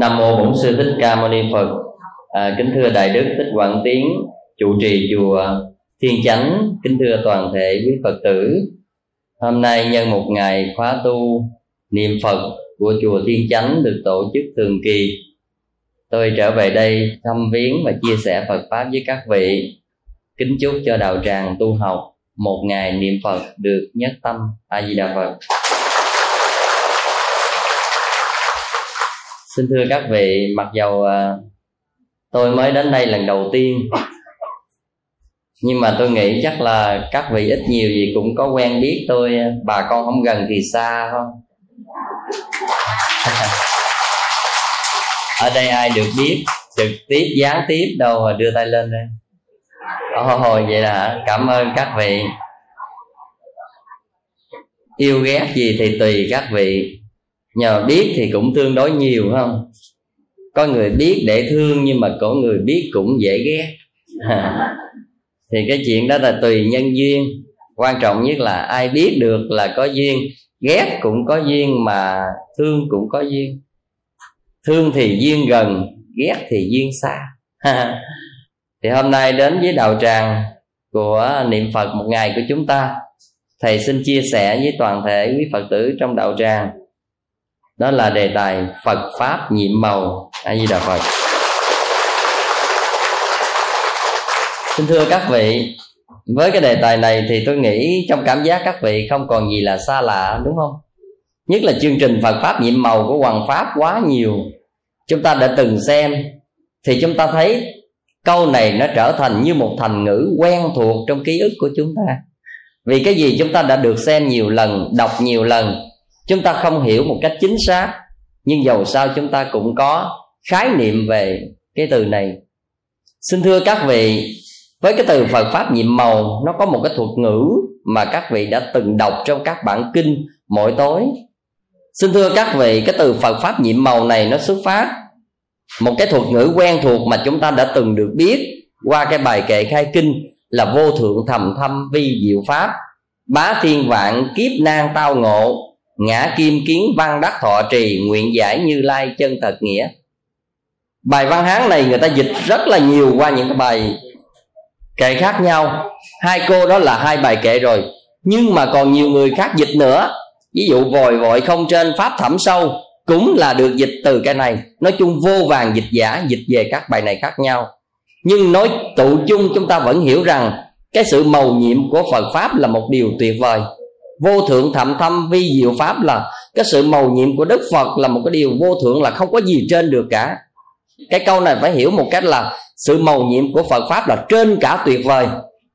Nam mô Bổn sư Thích Ca Mâu Ni Phật. À, kính thưa đại đức Thích Quảng Tiến, trụ trì chùa Thiên Chánh, kính thưa toàn thể quý Phật tử. Hôm nay nhân một ngày khóa tu niệm Phật của chùa Thiên Chánh được tổ chức thường kỳ. Tôi trở về đây thăm viếng và chia sẻ Phật pháp với các vị. Kính chúc cho đạo tràng tu học một ngày niệm Phật được nhất tâm. A Di Đà Phật. xin thưa các vị, mặc dầu à, tôi mới đến đây lần đầu tiên, nhưng mà tôi nghĩ chắc là các vị ít nhiều gì cũng có quen biết tôi à, bà con không gần thì xa không ở đây ai được biết, trực tiếp, gián tiếp đâu mà đưa tay lên đây ồ oh, vậy là cảm ơn các vị. Yêu ghét gì thì tùy các vị. Nhờ biết thì cũng tương đối nhiều không? Có người biết để thương nhưng mà có người biết cũng dễ ghét. Thì cái chuyện đó là tùy nhân duyên. Quan trọng nhất là ai biết được là có duyên. Ghét cũng có duyên mà thương cũng có duyên. Thương thì duyên gần ghét thì duyên xa. thì hôm nay đến với đạo tràng của niệm phật một ngày của chúng ta thầy xin chia sẻ với toàn thể quý phật tử trong đạo tràng đó là đề tài Phật pháp nhiệm màu A Di Đà Phật. Xin thưa các vị, với cái đề tài này thì tôi nghĩ trong cảm giác các vị không còn gì là xa lạ đúng không? Nhất là chương trình Phật pháp nhiệm màu của Hoàng pháp quá nhiều. Chúng ta đã từng xem thì chúng ta thấy câu này nó trở thành như một thành ngữ quen thuộc trong ký ức của chúng ta. Vì cái gì chúng ta đã được xem nhiều lần, đọc nhiều lần chúng ta không hiểu một cách chính xác nhưng dầu sao chúng ta cũng có khái niệm về cái từ này xin thưa các vị với cái từ Phật pháp nhiệm màu nó có một cái thuật ngữ mà các vị đã từng đọc trong các bản kinh mỗi tối xin thưa các vị cái từ Phật pháp nhiệm màu này nó xuất phát một cái thuật ngữ quen thuộc mà chúng ta đã từng được biết qua cái bài kệ khai kinh là vô thượng thầm thâm vi diệu pháp. Bá thiên vạn kiếp nan tao ngộ, ngã kim kiến văn đắc thọ trì, nguyện giải như lai chân thật nghĩa. Bài văn hán này người ta dịch rất là nhiều qua những cái bài kệ khác nhau. Hai cô đó là hai bài kệ rồi. Nhưng mà còn nhiều người khác dịch nữa. Ví dụ vòi vội không trên pháp thẩm sâu cũng là được dịch từ cái này. Nói chung vô vàng dịch giả, dịch về các bài này khác nhau. Nhưng nói tụ chung chúng ta vẫn hiểu rằng cái sự màu nhiệm của phật pháp là một điều tuyệt vời. Vô thượng thậm thâm vi diệu pháp là cái sự màu nhiệm của đức phật là một cái điều vô thượng là không có gì trên được cả. Cái câu này phải hiểu một cách là sự màu nhiệm của phật pháp là trên cả tuyệt vời.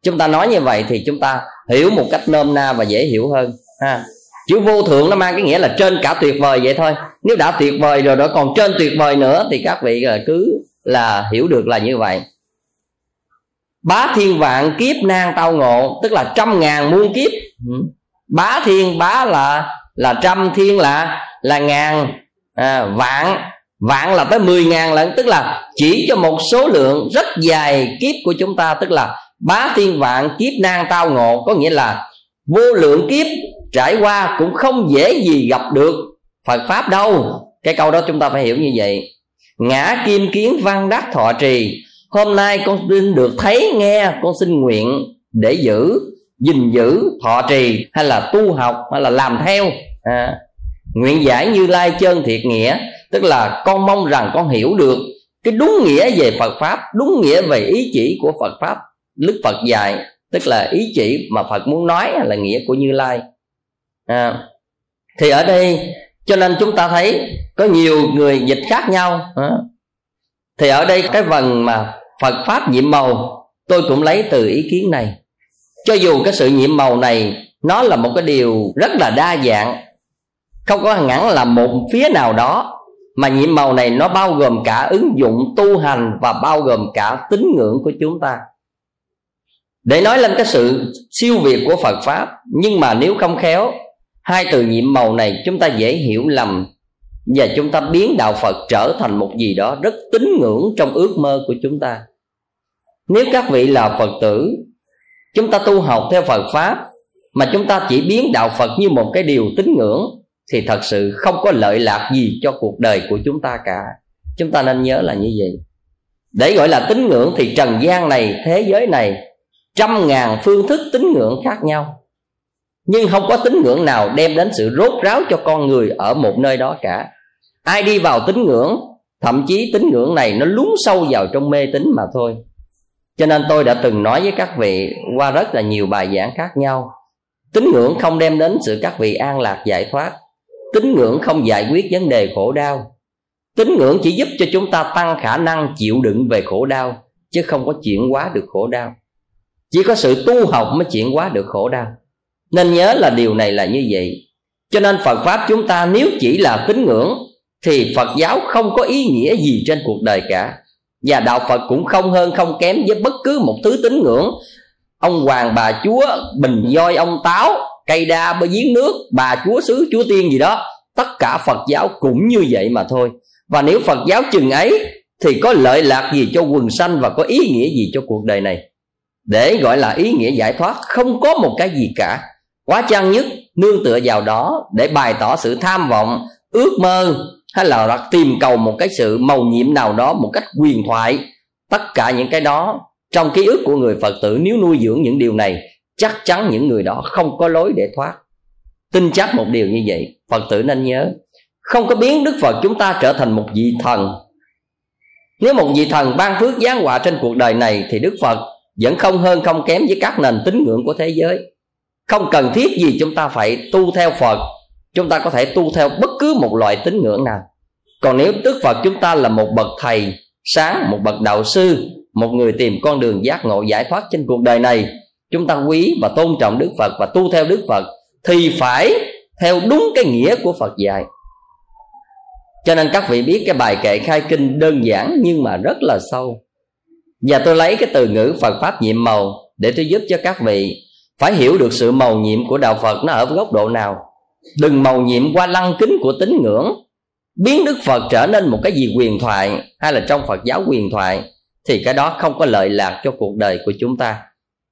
Chúng ta nói như vậy thì chúng ta hiểu một cách nôm na và dễ hiểu hơn, ha. Chữ vô thượng nó mang cái nghĩa là trên cả tuyệt vời vậy thôi nếu đã tuyệt vời rồi đó còn trên tuyệt vời nữa thì các vị ờ, cứ là hiểu được là như vậy. Bá thiên vạn kiếp nan tao ngộ tức là trăm ngàn muôn kiếp. Ừ. Bá thiên bá là là trăm thiên là là ngàn à, vạn. Vạn là tới mười ngàn lần tức là chỉ cho một số lượng rất dài kiếp của chúng ta tức là bá thiên vạn kiếp nan tao ngộ. Có nghĩa là vô lượng kiếp trải qua cũng không dễ gì gặp được. Phật pháp đâu? Cái câu đó chúng ta phải hiểu như vậy. Ngã kim kiến văn đắc thọ trì. Hôm nay con xin được thấy nghe con xin nguyện để giữ gìn giữ thọ trì hay là tu học hay là làm theo. À, nguyện giải như lai chân thiệt nghĩa tức là con mong rằng con hiểu được cái đúng nghĩa về phật pháp đúng nghĩa về ý chỉ của phật pháp đức phật dạy tức là ý chỉ mà phật muốn nói là nghĩa của như lai. À, thì ở đây cho nên chúng ta thấy có nhiều người dịch khác nhau. Thì ở đây cái phần mà phật pháp nhiệm màu, tôi cũng lấy từ ý kiến này. Cho dù cái sự nhiệm màu này nó là một cái điều rất là đa dạng, không có hẳn là một phía nào đó, mà nhiệm màu này nó bao gồm cả ứng dụng tu hành và bao gồm cả tín ngưỡng của chúng ta. Để nói lên cái sự siêu việt của phật pháp, nhưng mà nếu không khéo hai từ nhiệm màu này chúng ta dễ hiểu lầm và chúng ta biến đạo phật trở thành một gì đó rất tín ngưỡng trong ước mơ của chúng ta. Nếu các vị là phật tử, chúng ta tu học theo phật pháp mà chúng ta chỉ biến đạo phật như một cái điều tín ngưỡng thì thật sự không có lợi lạc gì cho cuộc đời của chúng ta cả. Chúng ta nên nhớ là như vậy. Để gọi là tín ngưỡng thì trần gian này, thế giới này, trăm ngàn phương thức tín ngưỡng khác nhau nhưng không có tín ngưỡng nào đem đến sự rốt ráo cho con người ở một nơi đó cả. Ai đi vào tín ngưỡng, thậm chí tín ngưỡng này nó lún sâu vào trong mê tín mà thôi. Cho nên tôi đã từng nói với các vị qua rất là nhiều bài giảng khác nhau. Tín ngưỡng không đem đến sự các vị an lạc giải thoát. Tín ngưỡng không giải quyết vấn đề khổ đau. Tín ngưỡng chỉ giúp cho chúng ta tăng khả năng chịu đựng về khổ đau, chứ không có chuyển hóa được khổ đau. Chỉ có sự tu học mới chuyển hóa được khổ đau nên nhớ là điều này là như vậy. Cho nên phật pháp chúng ta nếu chỉ là tín ngưỡng, thì phật giáo không có ý nghĩa gì trên cuộc đời cả. Và đạo phật cũng không hơn, không kém với bất cứ một thứ tín ngưỡng. Ông hoàng, bà chúa, bình voi, ông táo, cây đa, bơ giếng nước, bà chúa sứ chúa tiên gì đó, tất cả phật giáo cũng như vậy mà thôi. Và nếu phật giáo chừng ấy, thì có lợi lạc gì cho quần sanh và có ý nghĩa gì cho cuộc đời này? Để gọi là ý nghĩa giải thoát, không có một cái gì cả quá chăng nhất, nương tựa vào đó để bày tỏ sự tham vọng, ước mơ, hay là đặt tìm cầu một cái sự màu nhiệm nào đó một cách quyền thoại? Tất cả những cái đó, trong ký ức của người phật tử nếu nuôi dưỡng những điều này, chắc chắn những người đó không có lối để thoát. Tin chắc một điều như vậy, phật tử nên nhớ, không có biến đức phật chúng ta trở thành một vị thần. Nếu một vị thần ban phước giáng họa trên cuộc đời này thì đức phật vẫn không hơn không kém với các nền tín ngưỡng của thế giới không cần thiết gì chúng ta phải tu theo phật. Chúng ta có thể tu theo bất cứ một loại tín ngưỡng nào. Còn nếu đức phật chúng ta là một bậc thầy sáng, một bậc đạo sư, một người tìm con đường giác ngộ giải thoát trên cuộc đời này, chúng ta quý và tôn trọng đức phật và tu theo đức phật, thì phải theo đúng cái nghĩa của phật dạy. Cho nên các vị biết cái bài kệ khai kinh đơn giản nhưng mà rất là sâu. Và tôi lấy cái từ ngữ phật pháp nhiệm màu để tôi giúp cho các vị phải hiểu được sự màu nhiệm của đạo phật nó ở góc độ nào. Đừng màu nhiệm qua lăng kính của tín ngưỡng. Biến đức phật trở nên một cái gì quyền thoại hay là trong phật giáo quyền thoại, thì cái đó không có lợi lạc cho cuộc đời của chúng ta.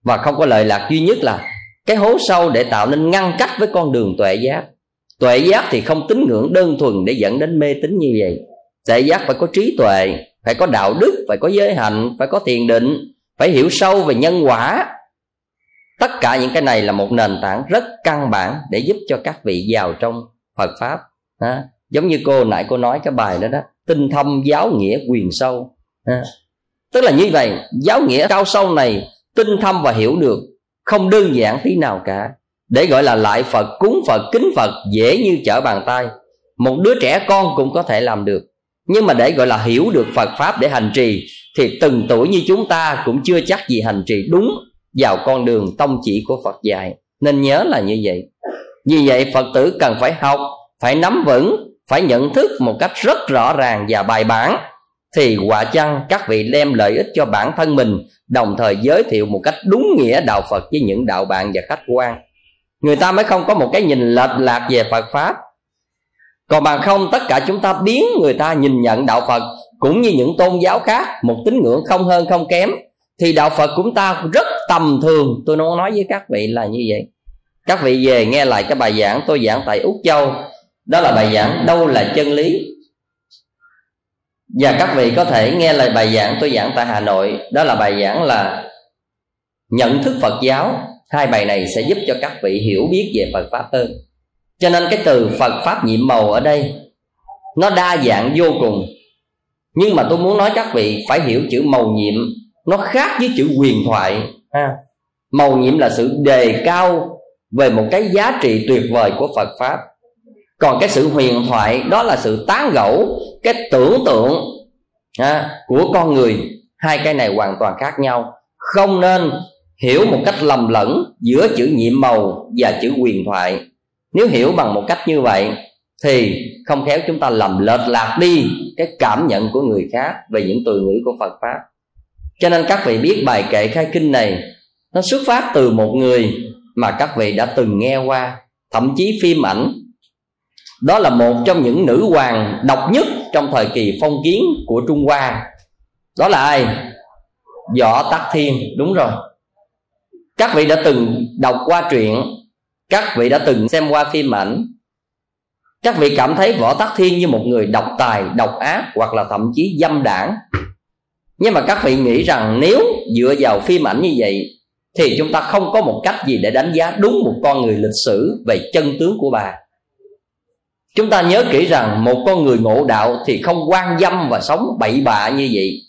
Và không có lợi lạc duy nhất là cái hố sâu để tạo nên ngăn cách với con đường tuệ giác. Tuệ giác thì không tín ngưỡng đơn thuần để dẫn đến mê tín như vậy. Tuệ giác phải có trí tuệ, phải có đạo đức, phải có giới hạnh, phải có thiền định, phải hiểu sâu về nhân quả tất cả những cái này là một nền tảng rất căn bản để giúp cho các vị vào trong phật pháp à, giống như cô nãy cô nói cái bài đó đó tinh thâm giáo nghĩa quyền sâu à, tức là như vậy giáo nghĩa cao sâu này tinh thâm và hiểu được không đơn giản tí nào cả. Để gọi là lại phật cúng phật kính phật dễ như trở bàn tay. Một đứa trẻ con cũng có thể làm được. Nhưng mà để gọi là hiểu được phật pháp để hành trì thì từng tuổi như chúng ta cũng chưa chắc gì hành trì đúng vào con đường tông chỉ của phật dạy. Nên nhớ là như vậy. Vì vậy, phật tử cần phải học, phải nắm vững, phải nhận thức một cách rất rõ ràng và bài bản. Thì quả chăng các vị đem lợi ích cho bản thân mình, đồng thời giới thiệu một cách đúng nghĩa đạo phật với những đạo bạn và khách quan? Người ta mới không có một cái nhìn lệch lạc về phật pháp. Còn bằng không, tất cả chúng ta biến người ta nhìn nhận đạo phật, cũng như những tôn giáo khác, một tín ngưỡng không hơn không kém thì đạo phật của chúng ta rất tầm thường. Tôi muốn nói với các vị là như vậy. Các vị về nghe lại cái bài giảng tôi giảng tại úc châu. Đó là bài giảng đâu là chân lý? Và các vị có thể nghe lời bài giảng tôi giảng tại hà nội. Đó là bài giảng là nhận thức phật giáo. Hai bài này sẽ giúp cho các vị hiểu biết về phật pháp hơn. Cho nên cái từ phật pháp nhiệm màu ở đây, nó đa dạng vô cùng. Nhưng mà tôi muốn nói các vị phải hiểu chữ màu nhiệm nó khác với chữ quyền thoại. Ha. màu nhiệm là sự đề cao về một cái giá trị tuyệt vời của phật pháp. Còn cái sự huyền thoại đó là sự tán gẫu cái tưởng tượng ha, của con người. Hai cái này hoàn toàn khác nhau. Không nên hiểu một cách lầm lẫn giữa chữ nhiệm màu và chữ quyền thoại. Nếu hiểu bằng một cách như vậy thì không khéo chúng ta lầm lệch lạc đi cái cảm nhận của người khác về những từ ngữ của phật pháp cho nên các vị biết bài kệ khai kinh này, nó xuất phát từ một người mà các vị đã từng nghe qua, thậm chí phim ảnh. Đó là một trong những nữ hoàng độc nhất trong thời kỳ phong kiến của trung hoa. Đó là ai? Võ tắc thiên, đúng rồi. Các vị đã từng đọc qua truyện, các vị đã từng xem qua phim ảnh. Các vị cảm thấy võ tắc thiên như một người độc tài, độc ác hoặc là thậm chí dâm đảng nhưng mà các vị nghĩ rằng nếu dựa vào phim ảnh như vậy, thì chúng ta không có một cách gì để đánh giá đúng một con người lịch sử về chân tướng của bà. Chúng ta nhớ kỹ rằng một con người ngộ đạo thì không quan dâm và sống bậy bạ như vậy.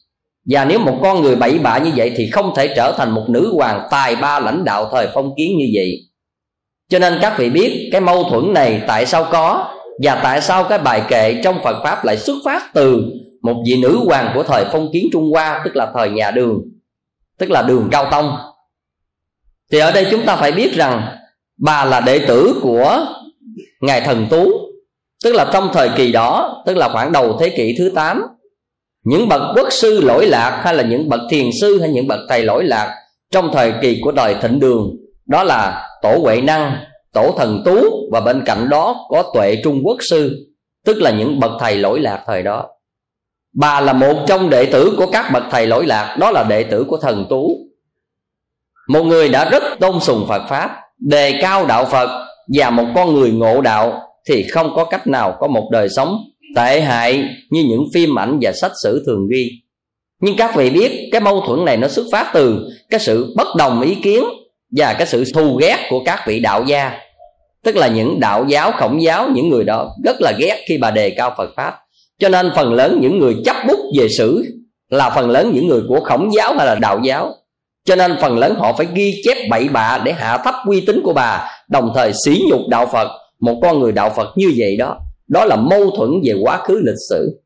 Và nếu một con người bậy bạ như vậy thì không thể trở thành một nữ hoàng tài ba lãnh đạo thời phong kiến như vậy. Cho nên các vị biết cái mâu thuẫn này tại sao có và tại sao cái bài kệ trong phật pháp lại xuất phát từ một vị nữ hoàng của thời phong kiến trung hoa, tức là thời nhà đường, tức là đường cao tông. Thì ở đây chúng ta phải biết rằng bà là đệ tử của ngài thần tú, tức là trong thời kỳ đó, tức là khoảng đầu thế kỷ thứ 8 những bậc quốc sư lỗi lạc hay là những bậc thiền sư hay những bậc thầy lỗi lạc trong thời kỳ của đời thịnh đường, đó là tổ huệ năng, tổ thần tú và bên cạnh đó có tuệ trung quốc sư, tức là những bậc thầy lỗi lạc thời đó bà là một trong đệ tử của các bậc thầy lỗi lạc, đó là đệ tử của thần tú. Một người đã rất tôn sùng phật pháp, đề cao đạo phật và một con người ngộ đạo thì không có cách nào có một đời sống tệ hại như những phim ảnh và sách sử thường ghi. Nhưng các vị biết cái mâu thuẫn này nó xuất phát từ cái sự bất đồng ý kiến và cái sự thù ghét của các vị đạo gia. Tức là những đạo giáo, khổng giáo, những người đó rất là ghét khi bà đề cao phật pháp cho nên phần lớn những người chấp bút về sử là phần lớn những người của khổng giáo hay là đạo giáo. Cho nên phần lớn họ phải ghi chép bậy bạ để hạ thấp uy tín của bà, đồng thời sỉ nhục đạo phật, một con người đạo phật như vậy đó. Đó là mâu thuẫn về quá khứ lịch sử.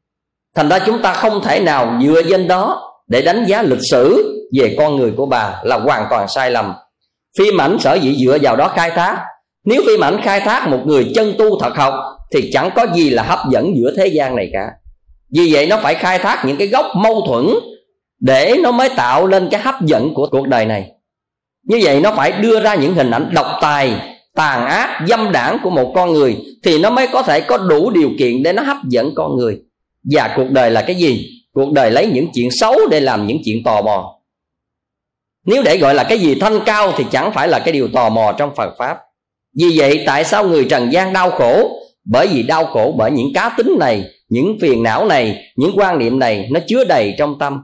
Thành ra chúng ta không thể nào dựa trên đó để đánh giá lịch sử về con người của bà là hoàn toàn sai lầm. Phim ảnh sở dĩ dựa vào đó khai thác. Nếu phim ảnh khai thác một người chân tu thật học thì chẳng có gì là hấp dẫn giữa thế gian này cả. Vì vậy nó phải khai thác những cái gốc mâu thuẫn để nó mới tạo lên cái hấp dẫn của cuộc đời này. Như vậy nó phải đưa ra những hình ảnh độc tài, tàn ác, dâm đảng của một con người thì nó mới có thể có đủ điều kiện để nó hấp dẫn con người. Và cuộc đời là cái gì? Cuộc đời lấy những chuyện xấu để làm những chuyện tò mò. Nếu để gọi là cái gì thanh cao thì chẳng phải là cái điều tò mò trong phật pháp. Vì vậy tại sao người trần gian đau khổ bởi vì đau khổ bởi những cá tính này, những phiền não này, những quan niệm này nó chứa đầy trong tâm.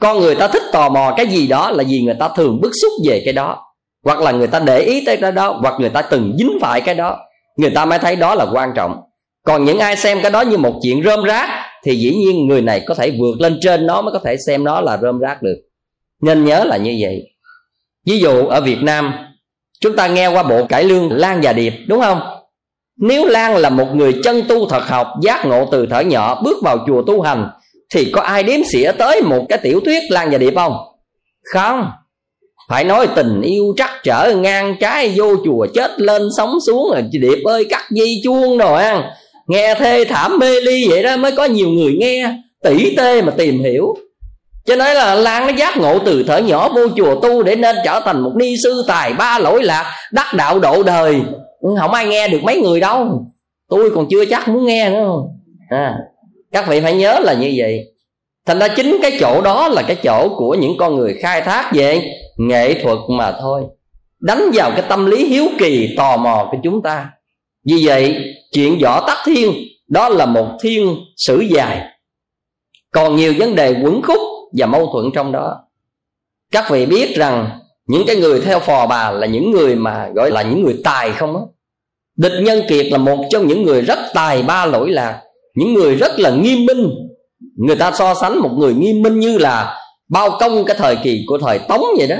Con người ta thích tò mò cái gì đó là vì người ta thường bức xúc về cái đó. Hoặc là người ta để ý tới cái đó, hoặc người ta từng dính phải cái đó. Người ta mới thấy đó là quan trọng. Còn những ai xem cái đó như một chuyện rơm rác, thì dĩ nhiên người này có thể vượt lên trên nó mới có thể xem nó là rơm rác được. Nên nhớ là như vậy. Ví dụ ở việt nam, chúng ta nghe qua bộ cải lương lan và điệp, đúng không? Nếu lan là một người chân tu thật học, giác ngộ từ thở nhỏ, bước vào chùa tu hành, thì có ai đếm xỉa tới một cái tiểu thuyết lan và điệp không? Không. Phải nói tình yêu trắc trở ngang trái vô chùa, chết lên sóng xuống rồi điệp ơi, cắt dây chuông rồi ăn nghe thê thảm mê ly vậy đó, mới có nhiều người nghe. Tỷ tê mà tìm hiểu cho nên là lan nó giác ngộ từ thở nhỏ vô chùa tu để nên trở thành một ni sư tài ba lỗi lạc đắc đạo độ đời. Ừ, không ai nghe được mấy người đâu. Tôi còn chưa chắc muốn nghe nữa. À, các vị phải nhớ là như vậy. Thành ra chính cái chỗ đó là cái chỗ của những con người khai thác về nghệ thuật mà thôi. Đánh vào cái tâm lý hiếu kỳ tò mò của chúng ta. Vì vậy chuyện võ tắc thiên đó là một thiên sử dài. Còn nhiều vấn đề quẩn khúc và mâu thuẫn trong đó. Các vị biết rằng những cái người theo phò bà là những người mà gọi là những người tài không á? Địch nhân kiệt là một trong những người rất tài ba lỗi lạc, những người rất là nghiêm minh. Người ta so sánh một người nghiêm minh như là bao công cái thời kỳ của thời tống vậy đó,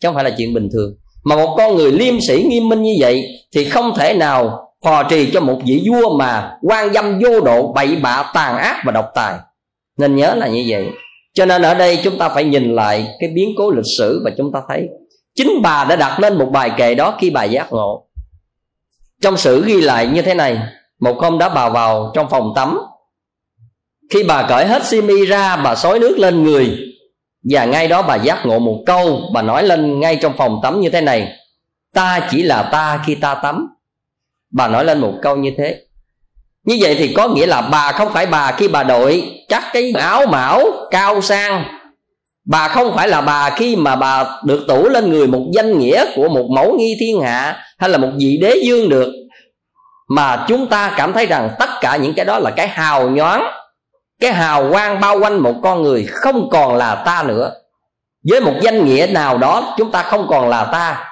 chứ không phải là chuyện bình thường. Mà một con người liêm sĩ nghiêm minh như vậy thì không thể nào phò trì cho một vị vua mà quan dâm vô độ, bậy bạ tàn ác và độc tài. Nên nhớ là như vậy cho nên ở đây chúng ta phải nhìn lại cái biến cố lịch sử và chúng ta thấy chính bà đã đặt lên một bài kệ đó khi bà giác ngộ. Trong sử ghi lại như thế này, một hôm đã bà vào trong phòng tắm. Khi bà cởi hết simi ra, bà xối nước lên người. Và ngay đó bà giác ngộ một câu, bà nói lên ngay trong phòng tắm như thế này, ta chỉ là ta khi ta tắm. Bà nói lên một câu như thế như vậy thì có nghĩa là bà không phải bà khi bà đội chắc cái áo mão, cao sang. Bà không phải là bà khi mà bà được tủ lên người một danh nghĩa của một mẫu nghi thiên hạ hay là một vị đế dương được. Mà chúng ta cảm thấy rằng tất cả những cái đó là cái hào nhoáng, cái hào quang bao quanh một con người không còn là ta nữa. Với một danh nghĩa nào đó, chúng ta không còn là ta.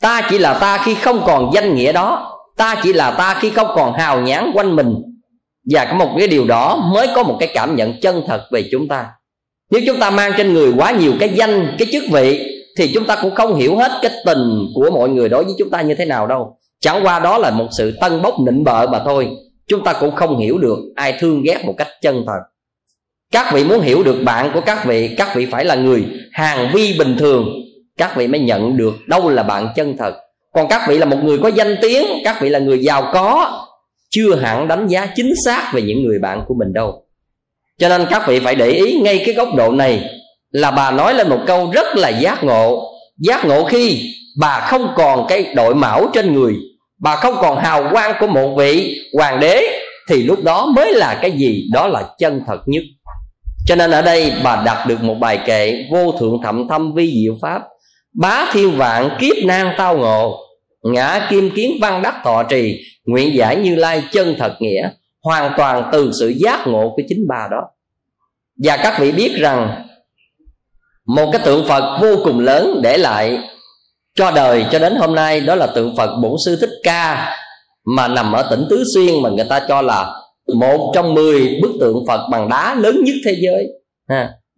Ta chỉ là ta khi không còn danh nghĩa đó ta chỉ là ta khi không còn hào nhãn quanh mình. Và có một cái điều đó mới có một cái cảm nhận chân thật về chúng ta. Nếu chúng ta mang trên người quá nhiều cái danh, cái chức vị, thì chúng ta cũng không hiểu hết cái tình của mọi người đối với chúng ta như thế nào đâu. Chẳng qua đó là một sự tân bốc nịnh bợ mà thôi. Chúng ta cũng không hiểu được ai thương ghét một cách chân thật. Các vị muốn hiểu được bạn của các vị các vị phải là người hàng vi bình thường. Các vị mới nhận được đâu là bạn chân thật còn các vị là một người có danh tiếng, các vị là người giàu có, chưa hẳn đánh giá chính xác về những người bạn của mình đâu. Cho nên các vị phải để ý ngay cái góc độ này là bà nói lên một câu rất là giác ngộ. Giác ngộ khi bà không còn cái đội mão trên người, bà không còn hào quang của một vị hoàng đế, thì lúc đó mới là cái gì? Đó là chân thật nhất. Cho nên ở đây bà đặt được một bài kệ vô thượng thậm thâm vi diệu pháp. Bá thiên vạn kiếp nan tao ngộ ngã kim kiến văn đắc thọ trì, nguyện giải như lai chân thật nghĩa, hoàn toàn từ sự giác ngộ của chính bà đó. Và các vị biết rằng, một cái tượng phật vô cùng lớn để lại cho đời cho đến hôm nay, đó là tượng phật bổn sư thích ca, mà nằm ở tỉnh tứ xuyên mà người ta cho là một trong mười bức tượng phật bằng đá lớn nhất thế giới.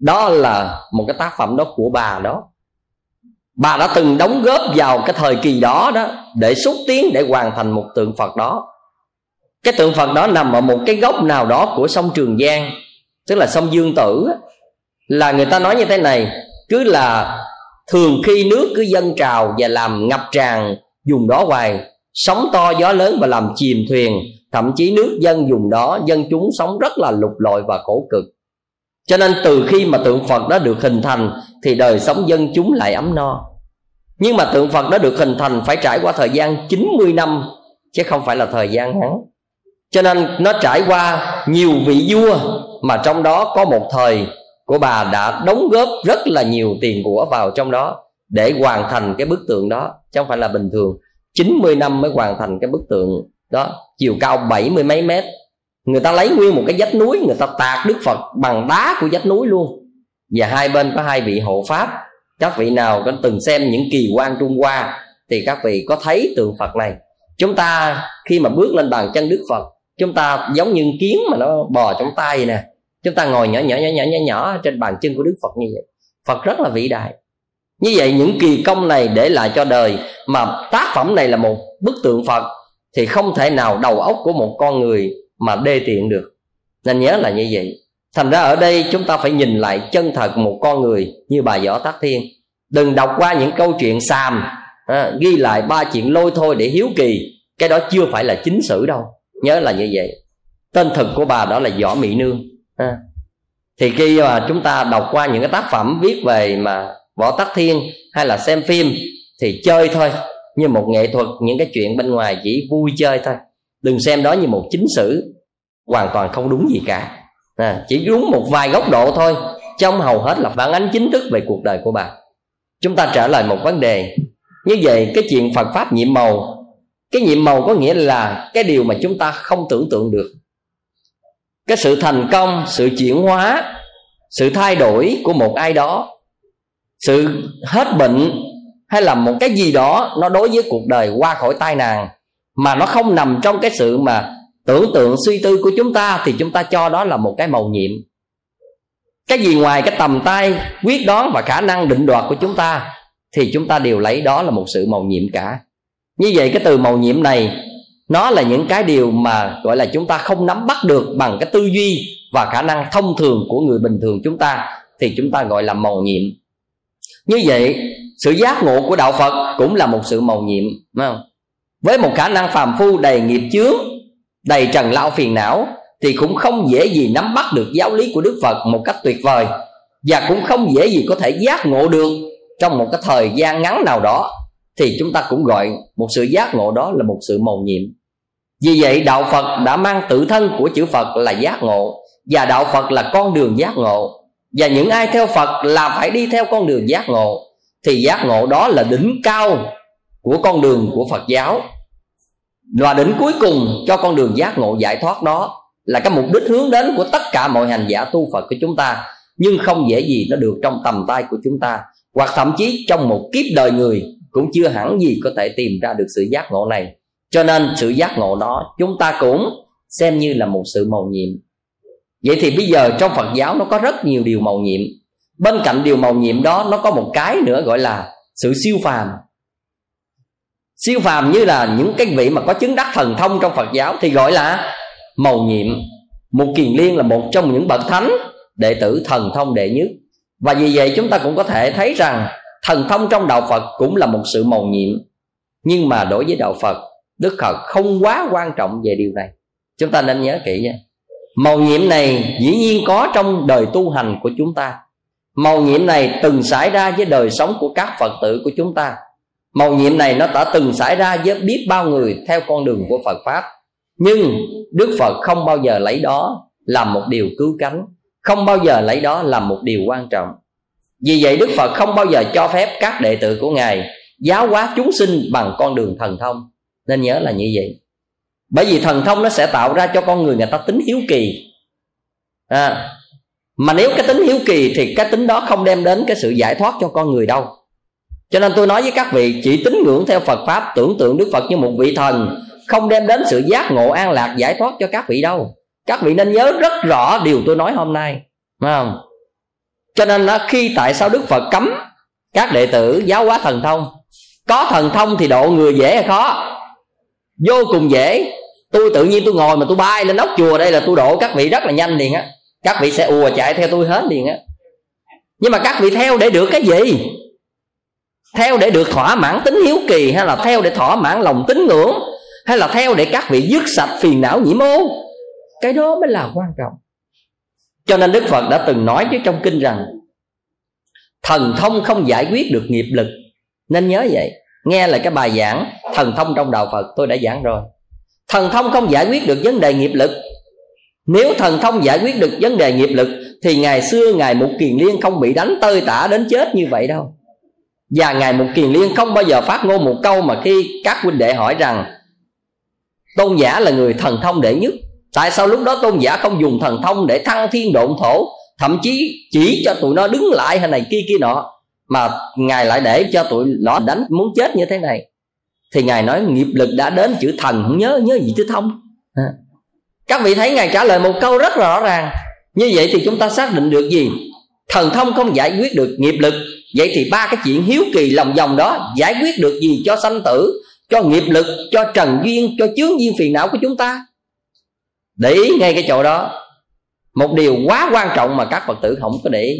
Đó là một cái tác phẩm đó của bà đó bà đã từng đóng góp vào cái thời kỳ đó đó để xúc tiến để hoàn thành một tượng phật đó. Cái tượng phật đó nằm ở một cái góc nào đó của sông trường giang, tức là sông dương tử là người ta nói như thế này, cứ là thường khi nước cứ dâng trào và làm ngập tràn dùng đó hoài, sóng to gió lớn và làm chìm thuyền, thậm chí nước dân dùng đó, dân chúng sống rất là lục lội và khổ cực. Cho nên từ khi mà tượng phật đó được hình thành thì đời sống dân chúng lại ấm no nhưng mà tượng phật đã được hình thành phải trải qua thời gian 90 năm, chứ không phải là thời gian ngắn. Cho nên nó trải qua nhiều vị vua, mà trong đó có một thời của bà đã đóng góp rất là nhiều tiền của vào trong đó để hoàn thành cái bức tượng đó, chứ không phải là bình thường. 90 năm mới hoàn thành cái bức tượng đó, chiều cao bảy mươi mấy mét. Người ta lấy nguyên một cái vách núi, người ta tạc đức phật bằng đá của vách núi luôn. Và hai bên có hai vị hộ pháp các vị nào có từng xem những kỳ quan trung hoa thì các vị có thấy tượng phật này. Chúng ta khi mà bước lên bàn chân đức phật, chúng ta giống như kiến mà nó bò trong tay vậy nè. Chúng ta ngồi nhỏ nhỏ nhỏ nhỏ nhỏ nhỏ trên bàn chân của đức phật như vậy. Phật rất là vĩ đại. Như vậy những kỳ công này để lại cho đời mà tác phẩm này là một bức tượng phật thì không thể nào đầu óc của một con người mà đê tiện được. Nên nhớ là như vậy thành ra ở đây chúng ta phải nhìn lại chân thật một con người như bà võ tắc thiên. Đừng đọc qua những câu chuyện xàm à, ghi lại ba chuyện lôi thôi để hiếu kỳ. Cái đó chưa phải là chính sử đâu. Nhớ là như vậy. Tên thật của bà đó là võ mỹ nương à. thì khi mà chúng ta đọc qua những cái tác phẩm viết về mà võ tắc thiên hay là xem phim thì chơi thôi. Như một nghệ thuật những cái chuyện bên ngoài chỉ vui chơi thôi. Đừng xem đó như một chính sử hoàn toàn không đúng gì cả à, chỉ đúng một vài góc độ thôi trong hầu hết là phản ánh chính thức về cuộc đời của bà. Chúng ta trả lời một vấn đề. Như vậy cái chuyện phật pháp nhiệm màu cái nhiệm màu có nghĩa là cái điều mà chúng ta không tưởng tượng được. Cái sự thành công sự chuyển hóa sự thay đổi của một ai đó sự hết bệnh hay là một cái gì đó nó đối với cuộc đời qua khỏi tai nạn mà nó không nằm trong cái sự mà tưởng tượng suy tư của chúng ta thì chúng ta cho đó là một cái màu nhiệm. Cái gì ngoài cái tầm tay, quyết đoán và khả năng định đoạt của chúng ta thì chúng ta đều lấy đó là một sự màu nhiệm cả. Như vậy cái từ màu nhiệm này, nó là những cái điều mà gọi là chúng ta không nắm bắt được bằng cái tư duy và khả năng thông thường của người bình thường chúng ta thì chúng ta gọi là màu nhiệm. Như vậy, sự giác ngộ của đạo phật cũng là một sự màu nhiệm, phải không? Với một khả năng phàm phu đầy nghiệp chướng đầy trần lao phiền não, thì cũng không dễ gì nắm bắt được giáo lý của đức phật một cách tuyệt vời, và cũng không dễ gì có thể giác ngộ được trong một cái thời gian ngắn nào đó. Thì chúng ta cũng gọi một sự giác ngộ đó là một sự mầu nhiệm. Vì vậy, đạo phật đã mang tự thân của chữ phật là giác ngộ, và đạo phật là con đường giác ngộ. Và những ai theo phật là phải đi theo con đường giác ngộ. Thì giác ngộ đó là đỉnh cao của con đường của phật giáo và đỉnh cuối cùng cho con đường giác ngộ giải thoát đó là cái mục đích hướng đến của tất cả mọi hành giả tu phật của chúng ta. Nhưng không dễ gì nó được trong tầm tay của chúng ta. Hoặc thậm chí trong một kiếp đời người cũng chưa hẳn gì có thể tìm ra được sự giác ngộ này. Cho nên sự giác ngộ đó chúng ta cũng xem như là một sự màu nhiệm. Vậy thì bây giờ trong phật giáo nó có rất nhiều điều màu nhiệm. Bên cạnh điều màu nhiệm đó nó có một cái nữa gọi là sự siêu phàm siêu phàm như là những cái vị mà có chứng đắc thần thông trong phật giáo thì gọi là màu nhiệm. Một kiền liên là một trong những bậc thánh đệ tử thần thông đệ nhất. Và vì vậy chúng ta cũng có thể thấy rằng thần thông trong đạo phật cũng là một sự màu nhiệm. Nhưng mà đối với đạo phật, đức phật không quá quan trọng về điều này. Chúng ta nên nhớ kỹ nha. Màu nhiệm này dĩ nhiên có trong đời tu hành của chúng ta. Màu nhiệm này từng xảy ra với đời sống của các phật tử của chúng ta màu nhiệm này nó đã từng xảy ra với biết bao người theo con đường của phật pháp. Nhưng đức phật không bao giờ lấy đó làm một điều cứu cánh không bao giờ lấy đó làm một điều quan trọng. Vì vậy đức phật không bao giờ cho phép các đệ tử của ngài giáo hóa chúng sinh bằng con đường thần thông. Nên nhớ là như vậy. Bởi vì thần thông nó sẽ tạo ra cho con người người ta tính hiếu kỳ. À, mà nếu cái tính hiếu kỳ thì cái tính đó không đem đến cái sự giải thoát cho con người đâu cho nên tôi nói với các vị, chỉ tín ngưỡng theo phật pháp, tưởng tượng đức phật như một vị thần, không đem đến sự giác ngộ an lạc giải thoát cho các vị đâu. Các vị nên nhớ rất rõ điều tôi nói hôm nay. Phải không? Cho nên là khi tại sao đức phật cấm các đệ tử giáo hóa thần thông? Có thần thông thì độ người dễ hay khó? Vô cùng dễ. Tôi tự nhiên tôi ngồi mà tôi bay lên nóc chùa đây là tôi độ các vị rất là nhanh liền á. Các vị sẽ ùa chạy theo tôi hết liền á. Nhưng mà các vị theo để được cái gì? Theo để được thỏa mãn tính hiếu kỳ hay là theo để thỏa mãn lòng tín ngưỡng, hay là theo để các vị dứt sạch phiền não nhiễm ô? Cái đó mới là quan trọng. Cho nên đức phật đã từng nói với trong kinh rằng, thần thông không giải quyết được nghiệp lực. Nên nhớ vậy, nghe lại cái bài giảng thần thông trong đạo phật, tôi đã giảng rồi. Thần thông không giải quyết được vấn đề nghiệp lực. Nếu thần thông giải quyết được vấn đề nghiệp lực, thì ngày xưa ngài mục kiền liên không bị đánh tơi tả đến chết như vậy đâu và ngài mục kiền liên không bao giờ phát ngôn một câu mà khi các huynh đệ hỏi rằng, tôn giả là người thần thông đệ nhất, tại sao lúc đó tôn giả không dùng thần thông để thăng thiên độn thổ, thậm chí chỉ cho tụi nó đứng lại hay này kia kia nọ, mà ngài lại để cho tụi nó đánh muốn chết như thế này? Thì ngài nói, nghiệp lực đã đến, chữ thần không nhớ nhớ gì chứ thông à. các vị thấy ngài trả lời một câu rất rõ ràng. Như vậy thì chúng ta xác định được gì? Thần thông không giải quyết được nghiệp lực vậy thì ba cái chuyện hiếu kỳ lòng vòng đó giải quyết được gì cho sanh tử, cho nghiệp lực, cho trần duyên, cho chướng duyên phiền não của chúng ta? Để ý ngay cái chỗ đó. Một điều quá quan trọng mà các phật tử không có để ý.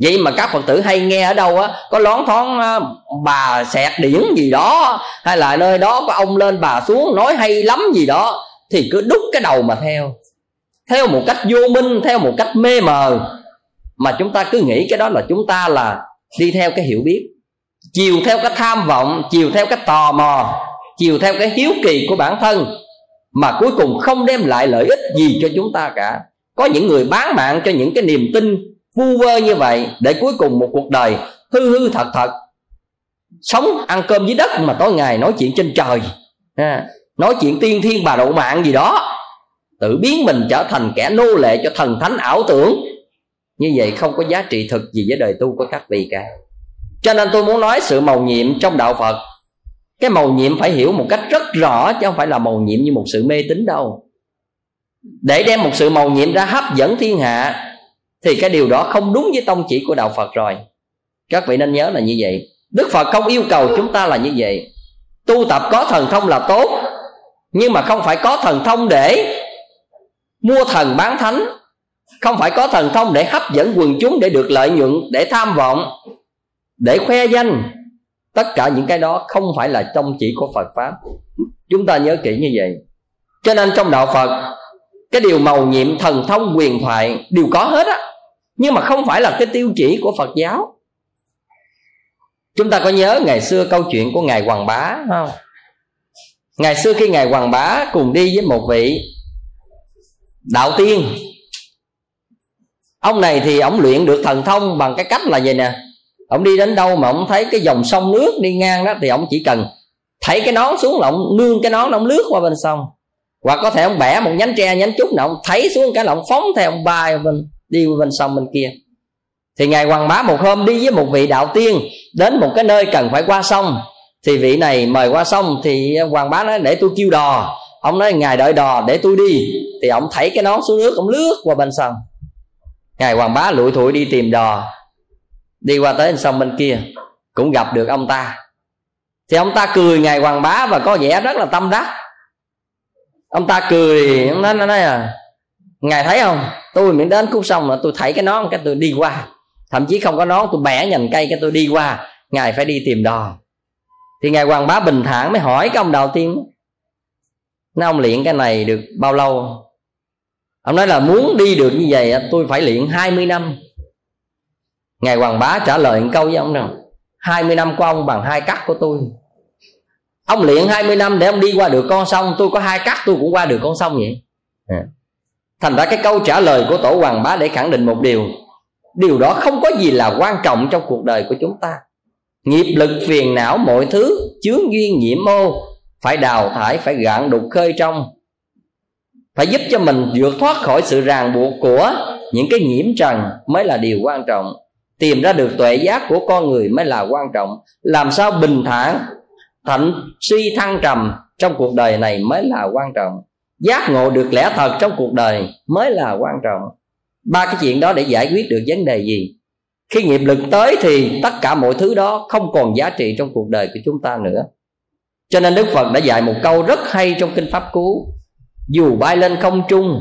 Vậy mà các phật tử hay nghe ở đâu á, có lón thoáng bà xẹt điển gì đó, hay là nơi đó có ông lên bà xuống nói hay lắm gì đó, thì cứ đúc cái đầu mà theo. Theo một cách vô minh, theo một cách mê mờ. Mà chúng ta cứ nghĩ cái đó là chúng ta là đi theo cái hiểu biết chiều theo cái tham vọng chiều theo cái tò mò chiều theo cái hiếu kỳ của bản thân mà cuối cùng không đem lại lợi ích gì cho chúng ta cả. Có những người bán mạng cho những cái niềm tin vu vơ như vậy để cuối cùng một cuộc đời hư hư thật thật sống ăn cơm dưới đất mà tối ngày nói chuyện trên trời à, nói chuyện tiên thiên bà độ mạng gì đó tự biến mình trở thành kẻ nô lệ cho thần thánh ảo tưởng như vậy không có giá trị thực gì với đời tu của các vị cả. Cho nên tôi muốn nói sự màu nhiệm trong đạo phật. Cái màu nhiệm phải hiểu một cách rất rõ chứ không phải là màu nhiệm như một sự mê tín đâu. Để đem một sự màu nhiệm ra hấp dẫn thiên hạ, thì cái điều đó không đúng với tông chỉ của đạo phật rồi. Các vị nên nhớ là như vậy. Đức phật không yêu cầu chúng ta là như vậy. Tu tập có thần thông là tốt, nhưng mà không phải có thần thông để mua thần bán thánh không phải có thần thông để hấp dẫn quần chúng để được lợi nhuận, để tham vọng, để khoe danh. Tất cả những cái đó không phải là trong chỉ của phật pháp. Chúng ta nhớ kỹ như vậy. Cho nên trong đạo phật, cái điều màu nhiệm, thần thông, quyền thoại đều có hết á. Nhưng mà không phải là cái tiêu chỉ của phật giáo. Chúng ta có nhớ ngày xưa câu chuyện của ngài hoàng bá không? Ngày xưa khi ngài hoàng bá cùng đi với một vị đạo tiên ông này thì ông luyện được thần thông bằng cái cách là vậy nè. Ông đi đến đâu mà ông thấy cái dòng sông nước đi ngang đó thì ông chỉ cần thảy cái nón xuống là ông nương cái nón ông lướt qua bên sông. Hoặc có thể ông bẻ một nhánh tre nhánh trúc nào ông thấy xuống cái là ông phóng theo ông bay bên, đi bên sông bên kia. Thì ngài hoàng bá một hôm đi với một vị đạo tiên đến một cái nơi cần phải qua sông. Thì vị này mời qua sông thì hoàng bá nói, để tôi kêu đò. Ông nói, ngài đợi đò để tôi đi. Thì ông thảy cái nón xuống nước, ông lướt qua bên sông ngài hoàng bá lụi thụi đi tìm đò. Đi qua tới sông bên kia cũng gặp được ông ta. Thì ông ta cười ngài hoàng bá và có vẻ rất là tâm đắc. Ông ta cười ông nói, nói à ngài thấy không? Tôi miễn đến khúc sông là tôi thảy cái nón cái tôi đi qua. Thậm chí không có nón tôi bẻ nhành cây cái tôi đi qua. Ngài phải đi tìm đò. Thì ngài hoàng bá bình thản mới hỏi cái ông đầu tiên nó ông luyện cái này được bao lâu? Ông nói là muốn đi được như vậy tôi phải luyện 20 năm. Ngài hoàng bá trả lời một câu với ông rằng 20 năm của ông bằng hai cắt của tôi. Ông luyện 20 năm để ông đi qua được con sông, tôi có hai cắt, tôi cũng qua được con sông vậy. À. thành ra cái câu trả lời của tổ hoàng bá để khẳng định một điều. Điều đó không có gì là quan trọng trong cuộc đời của chúng ta. Nghiệp lực phiền não mọi thứ, chướng duyên nhiễm ô phải đào thải, phải gạn đục khơi trong phải giúp cho mình vượt thoát khỏi sự ràng buộc của những cái nhiễm trần mới là điều quan trọng. Tìm ra được tuệ giác của con người mới là quan trọng. Làm sao bình thản, thạnh suy thăng trầm trong cuộc đời này mới là quan trọng. Giác ngộ được lẽ thật trong cuộc đời mới là quan trọng. Ba cái chuyện đó để giải quyết được vấn đề gì? Khi nghiệp lực tới thì tất cả mọi thứ đó không còn giá trị trong cuộc đời của chúng ta nữa. Cho nên đức phật đã dạy một câu rất hay trong kinh pháp cú dù bay lên không trung,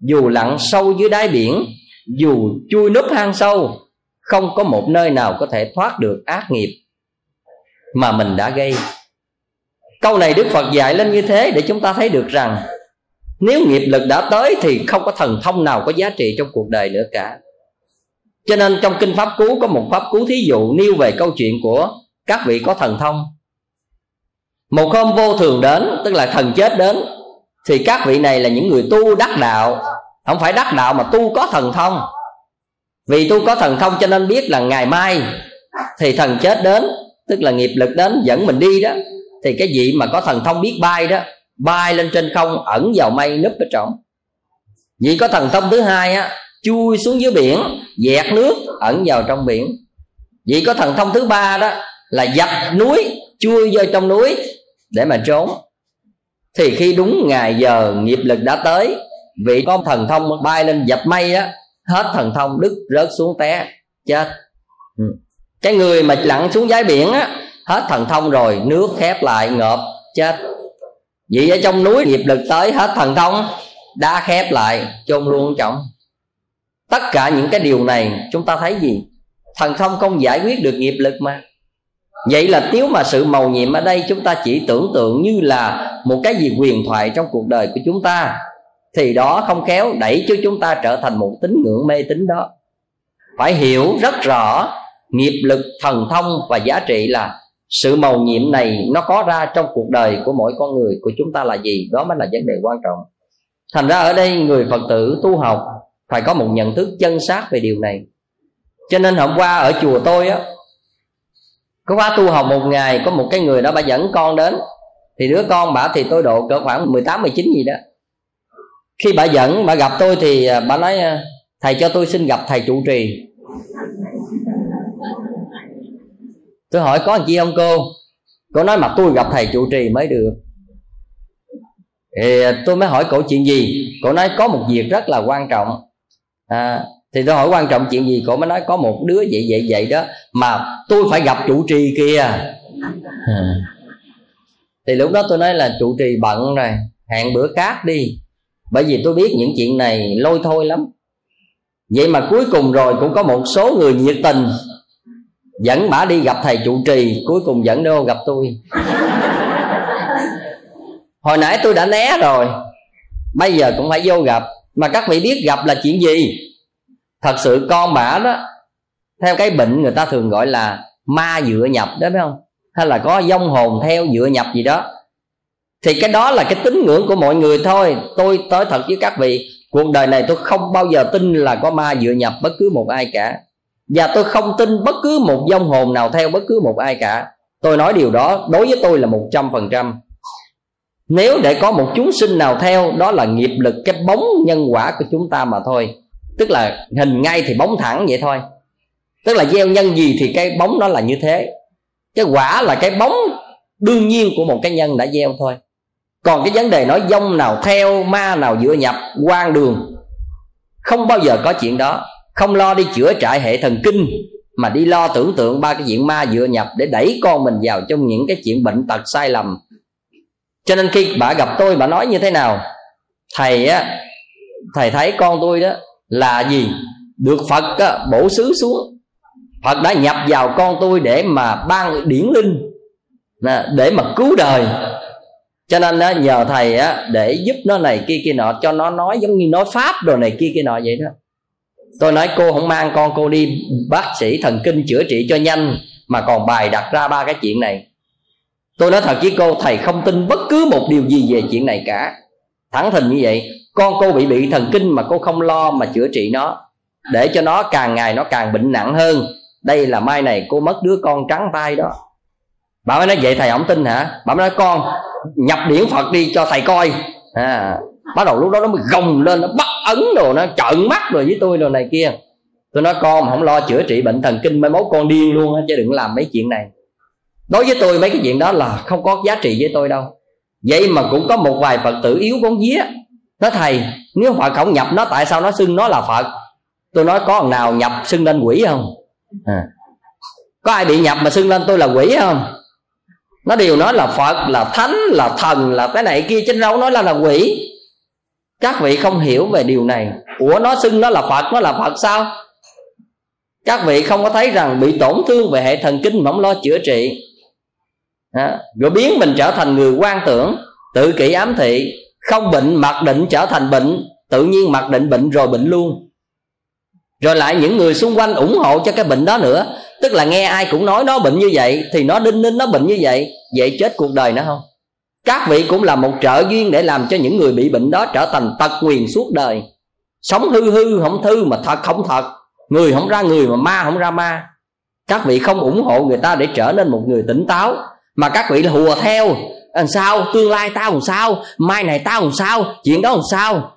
dù lặn sâu dưới đáy biển, dù chui núp hang sâu, không có một nơi nào có thể thoát được ác nghiệp mà mình đã gây. Câu này đức phật dạy lên như thế để chúng ta thấy được rằng, nếu nghiệp lực đã tới thì không có thần thông nào có giá trị trong cuộc đời nữa cả. Cho nên trong kinh pháp cú có một pháp cú thí dụ nêu về câu chuyện của các vị có thần thông. Một hôm vô thường đến, tức là thần chết đến thì các vị này là những người tu đắc đạo. Không phải đắc đạo mà tu có thần thông. Vì tu có thần thông cho nên biết là ngày mai thì thần chết đến, tức là nghiệp lực đến, dẫn mình đi đó. Thì cái vị mà có thần thông biết bay đó, bay lên trên không, ẩn vào mây núp ở trong vị có thần thông thứ hai á, chui xuống dưới biển, dẹt nước, ẩn vào trong biển. Vị có thần thông thứ ba đó là dập núi, chui vô trong núi để mà trốn thì khi đúng ngày giờ nghiệp lực đã tới, vị con thần thông bay lên dập mây á, hết thần thông đứt rớt xuống té, chết. Ừ. cái người mà lặn xuống dưới biển á, hết thần thông rồi, nước khép lại, ngợp, chết. Vậy ở trong núi nghiệp lực tới, hết thần thông đã khép lại, chôn luôn trọng tất cả những cái điều này, chúng ta thấy gì? Thần thông không giải quyết được nghiệp lực mà vậy là nếu mà sự màu nhiệm ở đây chúng ta chỉ tưởng tượng như là một cái gì quyền thoại trong cuộc đời của chúng ta, thì đó không khéo đẩy cho chúng ta trở thành một tín ngưỡng mê tín đó. Phải hiểu rất rõ nghiệp lực thần thông và giá trị là sự màu nhiệm này nó có ra trong cuộc đời của mỗi con người của chúng ta là gì, đó mới là vấn đề quan trọng. Thành ra ở đây người phật tử tu học phải có một nhận thức chân xác về điều này. Cho nên hôm qua ở chùa tôi á có khóa tu học một ngày có một cái người đó bà dẫn con đến. Thì đứa con bà thì tôi độ cỡ khoảng 18 19 gì đó. Khi bà dẫn bà gặp tôi thì à, bà nói à, thầy cho tôi xin gặp thầy trụ trì. Tôi hỏi có anh chị không cô? Cô nói mà tôi gặp thầy trụ trì mới được. Thì à, tôi mới hỏi cổ chuyện gì? Cổ nói có một việc rất là quan trọng. À, thì tôi hỏi quan trọng chuyện gì? Cổ mới nói có một đứa vậy vậy vậy đó. Mà tôi phải gặp trụ trì kia thì lúc đó tôi nói là trụ trì bận rồi, hẹn bữa khác đi. Bởi vì tôi biết những chuyện này lôi thôi lắm. Vậy mà cuối cùng rồi cũng có một số người nhiệt tình. Dẫn bả đi gặp thầy trụ trì, cuối cùng dẫn đâu gặp tôi. Hồi nãy tôi đã né rồi, bây giờ cũng phải vô gặp. Mà các vị biết gặp là chuyện gì? Thật sự con bả đó, theo cái bệnh người ta thường gọi là ma dựa nhập đó, phải không? Hay là có dông hồn theo dựa nhập gì đó. Thì cái đó là cái tín ngưỡng của mọi người thôi. Tôi tới thật với các vị, cuộc đời này tôi không bao giờ tin là có ma dựa nhập bất cứ một ai cả. Và tôi không tin bất cứ một vong hồn nào theo bất cứ một ai cả. Tôi nói điều đó, đối với tôi là một trăm phần trăm. Nếu để có một chúng sinh nào theo, đó là nghiệp lực, cái bóng nhân quả của chúng ta mà thôi tức là hình ngay thì bóng thẳng vậy thôi. Tức là gieo nhân gì thì cái bóng nó là như thế. Cái quả là cái bóng đương nhiên của một cái nhân đã gieo thôi. Còn cái vấn đề nói dông nào theo ma nào dựa nhập quan đường, không bao giờ có chuyện đó. Không lo đi chữa trại hệ thần kinh, mà đi lo tưởng tượng ba cái chuyện ma dựa nhập để đẩy con mình vào trong những cái chuyện bệnh tật sai lầm. Cho nên khi bà gặp tôi, bà nói như thế nào? Thầy á, thầy thấy con tôi đó là gì? Được phật á, bổ xứ xuống. Phật đã nhập vào con tôi để mà ban điển linh để mà cứu đời. Cho nên á, nhờ thầy á, để giúp nó này kia kia nọ cho nó nói giống như nói pháp đồ này kia kia nọ vậy đó. Tôi nói cô không mang con cô đi bác sĩ thần kinh chữa trị cho nhanh mà còn bài đặt ra ba cái chuyện này. Tôi nói thật với cô thầy không tin bất cứ một điều gì về chuyện này cả thẳng thừng như vậy con cô bị bị thần kinh mà cô không lo mà chữa trị nó. Để cho nó càng ngày nó càng bệnh nặng hơn. Đây là mai này cô mất đứa con trắng tay đó. Bà mới nói vậy thầy ổng tin hả? Bà mới nói con nhập điển phật đi cho thầy coi. À, bắt đầu lúc đó nó mới gồng lên nó bắt ấn đồ nó trợn mắt rồi với tôi đồ này kia. Tôi nói con không lo chữa trị bệnh thần kinh mai mốt con điên luôn chứ đừng làm mấy chuyện này. Đối với tôi mấy cái chuyện đó là không có giá trị với tôi đâu vậy mà cũng có một vài phật tử yếu bóng vía. Nó thầy, nếu phật không nhập nó, tại sao nó xưng nó là phật? Tôi nói có nào nhập xưng lên quỷ không? À. có ai bị nhập mà xưng lên tôi là quỷ không? Nó đều nói là phật, là thánh, là thần, là cái này kia trên đâu nói là là quỷ. Các vị không hiểu về điều này. Ủa, nó xưng nó là phật, nó là phật sao? Các vị không có thấy rằng bị tổn thương về hệ thần kinh mà không lo chữa trị đó. rồi biến mình trở thành người quan tưởng, tự kỷ ám thị, không bệnh, mặc định trở thành bệnh, tự nhiên mặc định bệnh rồi bệnh luôn. Rồi lại những người xung quanh ủng hộ cho cái bệnh đó nữa. Tức là nghe ai cũng nói nó bệnh như vậy, thì nó đinh ninh nó bệnh như vậy vậy chết cuộc đời nó không? Các vị cũng là một trợ duyên để làm cho những người bị bệnh đó trở thành tật nguyền suốt đời. Sống hư hư không thư mà thật không thật. Người không ra người mà ma không ra ma. Các vị không ủng hộ người ta để trở nên một người tỉnh táo mà các vị là hùa theo. Làm sao? Tương lai tao làm sao? Mai này tao làm sao? Chuyện đó làm sao?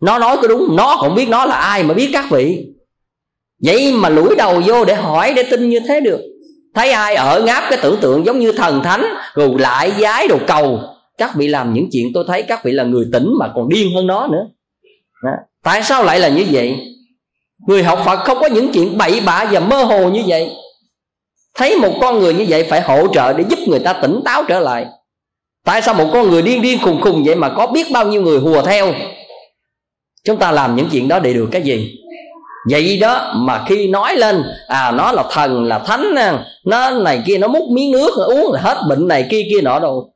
Nó nói có đúng, nó không biết nó là ai mà biết các vị. Vậy mà lủi đầu vô để hỏi, để tin như thế được. Thấy ai ở ngáp cái tưởng tượng giống như thần thánh, rồi lại giái đồ cầu. Các vị làm những chuyện tôi thấy các vị là người tỉnh mà còn điên hơn nó nữa. Đó. tại sao lại là như vậy? Người học phật không có những chuyện bậy bạ và mơ hồ như vậy thấy một con người như vậy phải hỗ trợ để giúp người ta tỉnh táo trở lại. Tại sao một con người điên điên khùng khùng vậy mà có biết bao nhiêu người hùa theo? Chúng ta làm những chuyện đó để được cái gì? Vậy đó mà khi nói lên à nó là thần, là thánh nó này kia nó múc miếng nước uống là hết bệnh này kia kia nọ đâu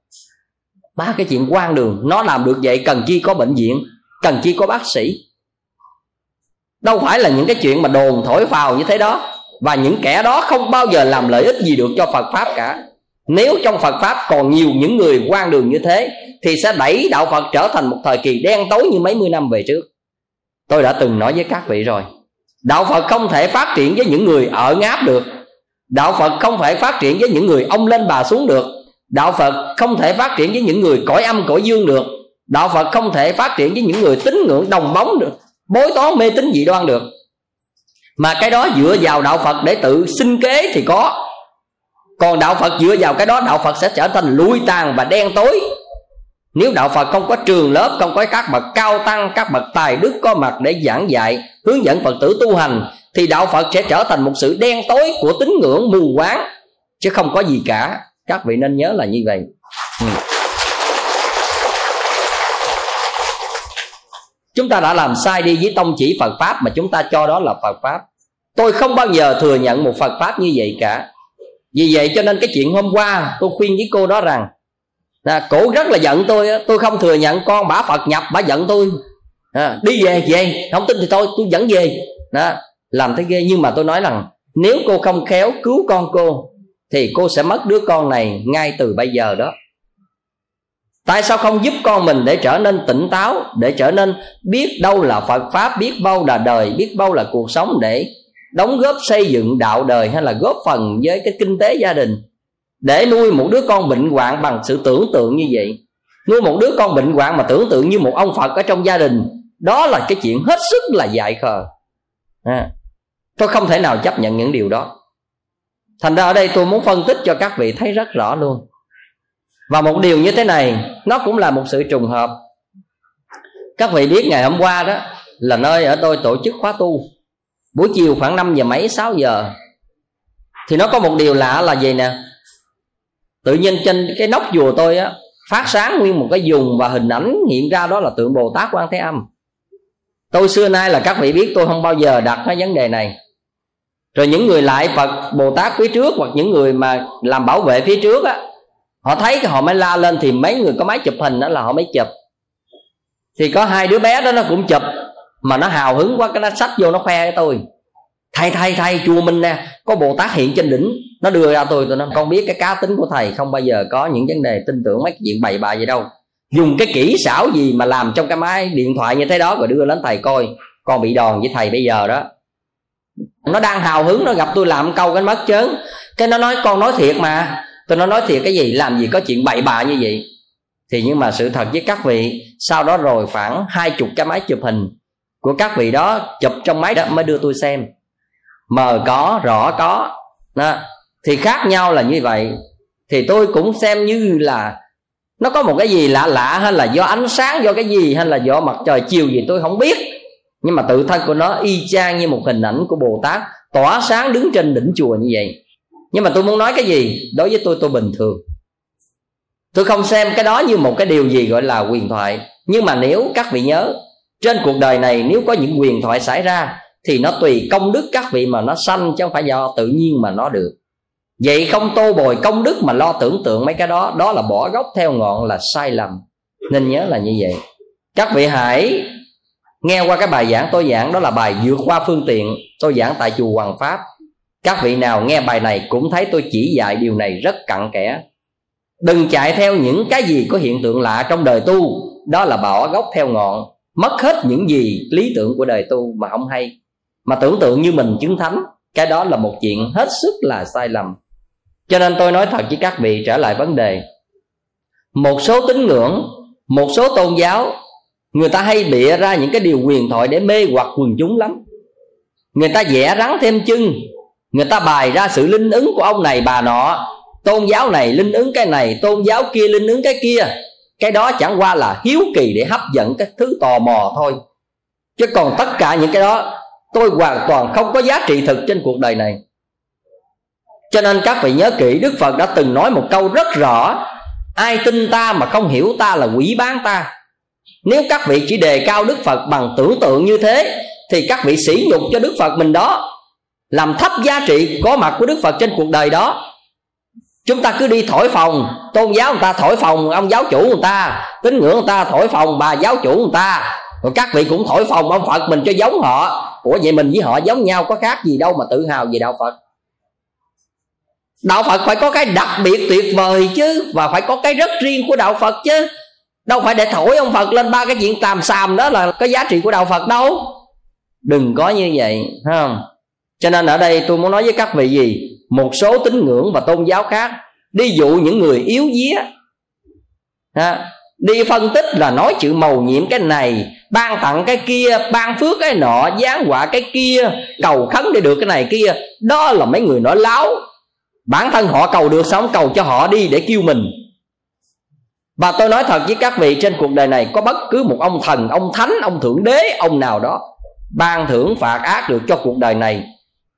ba cái chuyện quan đường, nó làm được vậy cần chi có bệnh viện, cần chi có bác sĩ? Đâu phải là những cái chuyện mà đồn thổi phào như thế đó và những kẻ đó không bao giờ làm lợi ích gì được cho phật pháp cả. Nếu trong phật pháp còn nhiều những người quan đường như thế, thì sẽ đẩy đạo phật trở thành một thời kỳ đen tối như mấy mươi năm về trước. Tôi đã từng nói với các vị rồi. Đạo phật không thể phát triển với những người ở ngáp được. Đạo phật không thể phát triển với những người ông lên bà xuống được. Đạo phật không thể phát triển với những người cõi âm cõi dương được. Đạo phật không thể phát triển với những người tín ngưỡng đồng bóng được, bối toán mê tín dị đoan được mà cái đó dựa vào đạo phật để tự sinh kế thì có. Còn đạo phật dựa vào cái đó, đạo phật sẽ trở thành lui tàn và đen tối. Nếu đạo phật không có trường lớp, không có các bậc cao tăng, các bậc tài đức có mặt để giảng dạy, hướng dẫn phật tử tu hành, thì đạo phật sẽ trở thành một sự đen tối của tín ngưỡng mù quáng, chứ không có gì cả. Các vị nên nhớ là như vậy. Ừ. chúng ta đã làm sai đi với tông chỉ phật pháp mà chúng ta cho đó là phật pháp. Tôi không bao giờ thừa nhận một phật pháp như vậy cả. Vì vậy cho nên cái chuyện hôm qua tôi khuyên với cô đó rằng là cổ rất là giận tôi tôi không thừa nhận con bả phật nhập bả giận tôi. À, đi về về không tin thì tôi tôi dẫn về. Đó làm thế ghê. Nhưng mà tôi nói rằng nếu cô không khéo cứu con cô thì cô sẽ mất đứa con này ngay từ bây giờ đó tại sao không giúp con mình để trở nên tỉnh táo để trở nên biết đâu là phật pháp biết bao là đời biết bao là cuộc sống để đóng góp xây dựng đạo đời hay là góp phần với cái kinh tế gia đình? Để nuôi một đứa con bệnh hoạn bằng sự tưởng tượng như vậy. Nuôi một đứa con bệnh hoạn mà tưởng tượng như một ông phật ở trong gia đình đó là cái chuyện hết sức là dại khờ. À, tôi không thể nào chấp nhận những điều đó. Thành ra ở đây tôi muốn phân tích cho các vị thấy rất rõ luôn và một điều như thế này, nó cũng là một sự trùng hợp. Các vị biết ngày hôm qua đó là nơi ở tôi tổ chức khóa tu. Buổi chiều khoảng 5 giờ mấy 6 giờ. Thì nó có một điều lạ là gì nè? Tự nhiên trên cái nóc chùa tôi á, phát sáng nguyên một cái dùng và hình ảnh hiện ra đó là tượng bồ tát quan thế âm. Tôi xưa nay là các vị biết tôi không bao giờ đặt cái vấn đề này. Rồi những người lại phật bồ tát phía trước hoặc những người mà làm bảo vệ phía trước á họ thấy họ mới la lên thì mấy người có máy chụp hình đó là họ mới chụp. Thì có hai đứa bé đó nó cũng chụp, mà nó hào hứng quá, cái nó sách vô nó khoe với tôi. Thầy thầy thầy, chùa mình nè, có bồ tát hiện trên đỉnh, nó đưa ra tôi tôi nói con biết cái cá tính của thầy, không bao giờ có những vấn đề tin tưởng mấy cái chuyện bày bạ gì đâu. Dùng cái kỹ xảo gì mà làm trong cái máy điện thoại như thế đó rồi đưa lên thầy coi, con bị đòn với thầy bây giờ đó. Nó đang hào hứng, nó gặp tôi làm câu cái mất chớn cái nó nói, con nói thiệt mà tôi nói nói thiệt cái gì? Làm gì có chuyện bậy bạ như vậy? Thì nhưng mà sự thật với các vị, sau đó rồi khoảng hai chục cái máy chụp hình của các vị đó chụp trong máy đó mới đưa tôi xem. Mờ có, rõ có. Đó. thì khác nhau là như vậy. Thì tôi cũng xem như là nó có một cái gì lạ lạ hay là do ánh sáng, do cái gì hay là do mặt trời chiều gì tôi không biết. Nhưng mà tự thân của nó y chang như một hình ảnh của bồ tát tỏa sáng đứng trên đỉnh chùa như vậy nhưng mà tôi muốn nói cái gì? Đối với tôi tôi bình thường. Tôi không xem cái đó như một cái điều gì gọi là quyền thoại. Nhưng mà nếu các vị nhớ, trên cuộc đời này nếu có những quyền thoại xảy ra, thì nó tùy công đức các vị mà nó sanh chứ không phải do tự nhiên mà nó được. Vậy không tô bồi công đức mà lo tưởng tượng mấy cái đó đó là bỏ gốc theo ngọn là sai lầm. Nên nhớ là như vậy. Các vị hãy nghe qua cái bài giảng tôi giảng, đó là bài vượt qua phương tiện, tôi giảng tại chùa Hoàng Pháp các vị nào nghe bài này cũng thấy tôi chỉ dạy điều này rất cặn kẽ. Đừng chạy theo những cái gì có hiện tượng lạ trong đời tu. Đó là bỏ gốc theo ngọn. Mất hết những gì lý tưởng của đời tu mà không hay. Mà tưởng tượng như mình chứng thánh, cái đó là một chuyện hết sức là sai lầm. Cho nên tôi nói thật với các vị trở lại vấn đề. Một số tín ngưỡng, một số tôn giáo, người ta hay bịa ra những cái điều quyền thoại để mê hoặc quần chúng lắm. Người ta vẽ rắn thêm chân người ta bày ra sự linh ứng của ông này, bà nọ. Tôn giáo này linh ứng cái này, tôn giáo kia linh ứng cái kia. Cái đó chẳng qua là hiếu kỳ để hấp dẫn cái thứ tò mò thôi. Chứ còn tất cả những cái đó, tôi hoàn toàn không có giá trị thực trên cuộc đời này. Cho nên các vị nhớ kỹ, đức phật đã từng nói một câu rất rõ. Ai tin ta mà không hiểu ta là quỷ bán ta. Nếu các vị chỉ đề cao đức phật bằng tưởng tượng như thế, thì các vị sỉ nhục cho đức phật mình đó làm thấp giá trị có mặt của đức phật trên cuộc đời đó. Chúng ta cứ đi thổi phòng tôn giáo người ta thổi phòng ông giáo chủ người ta, tín ngưỡng người ta thổi phòng bà giáo chủ người ta. Rồi các vị cũng thổi phòng ông phật mình cho giống họ. Ủa vậy mình với họ giống nhau, có khác gì đâu mà tự hào về đạo phật. Đạo phật phải có cái đặc biệt tuyệt vời chứ, và phải có cái rất riêng của đạo phật chứ. Đâu phải để thổi ông phật lên ba cái chuyện tàm xàm đó là cái giá trị của đạo phật đâu. Đừng có như vậy không? Cho nên ở đây tôi muốn nói với các vị gì? Một số tín ngưỡng và tôn giáo khác đi dụ những người yếu vía. Ha, đi phân tích là nói chữ màu nhiệm cái này ban tặng cái kia ban phước cái nọ giáng quả cái kia cầu khấn để được cái này kia. Đó là mấy người nói láo. Bản thân họ cầu được xong cầu cho họ đi để kêu mình. Và tôi nói thật với các vị trên cuộc đời này có bất cứ một ông thần ông thánh ông thượng đế ông nào đó ban thưởng phạt ác được cho cuộc đời này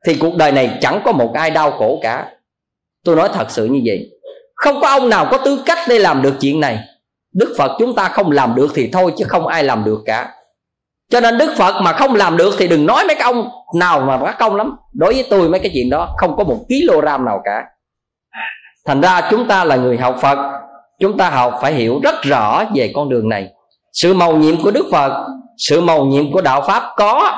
thì cuộc đời này chẳng có một ai đau khổ cả. Tôi nói thật sự như vậy. Không có ông nào có tư cách để làm được chuyện này. Đức phật chúng ta không làm được thì thôi chứ không ai làm được cả. Cho nên đức phật mà không làm được thì đừng nói mấy cái ông nào mà quá công lắm. Đối với tôi mấy cái chuyện đó không có một kg nào cả. Thành ra chúng ta là người học phật. Chúng ta học phải hiểu rất rõ về con đường này. Sự màu nhiệm của đức phật, sự màu nhiệm của đạo pháp có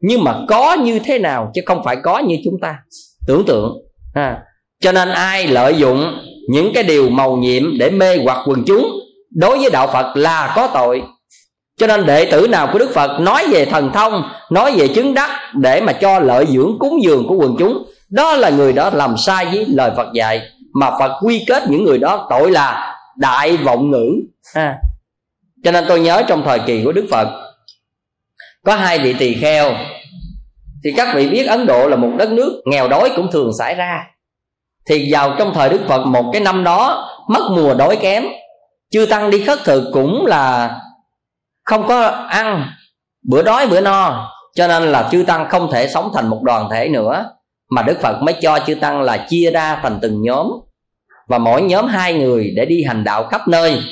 nhưng mà có như thế nào chứ không phải có như chúng ta tưởng tượng, ha. cho nên ai lợi dụng những cái điều màu nhiệm để mê hoặc quần chúng, đối với đạo phật là có tội cho nên đệ tử nào của đức phật nói về thần thông, nói về chứng đắc để mà cho lợi dưỡng cúng dường của quần chúng, đó là người đó làm sai với lời phật dạy mà phật quy kết những người đó, tội là đại vọng ngữ, ha. cho nên tôi nhớ trong thời kỳ của đức phật có hai vị tỳ kheo. Thì các vị biết ấn độ là một đất nước nghèo đói cũng thường xảy ra. Thì vào trong thời đức phật một cái năm đó, mất mùa đói kém, chư tăng đi khất thực cũng là không có ăn, bữa đói bữa no. Cho nên là chư tăng không thể sống thành một đoàn thể nữa, mà đức phật mới cho chư tăng là chia ra thành từng nhóm. Và mỗi nhóm hai người để đi hành đạo khắp nơi,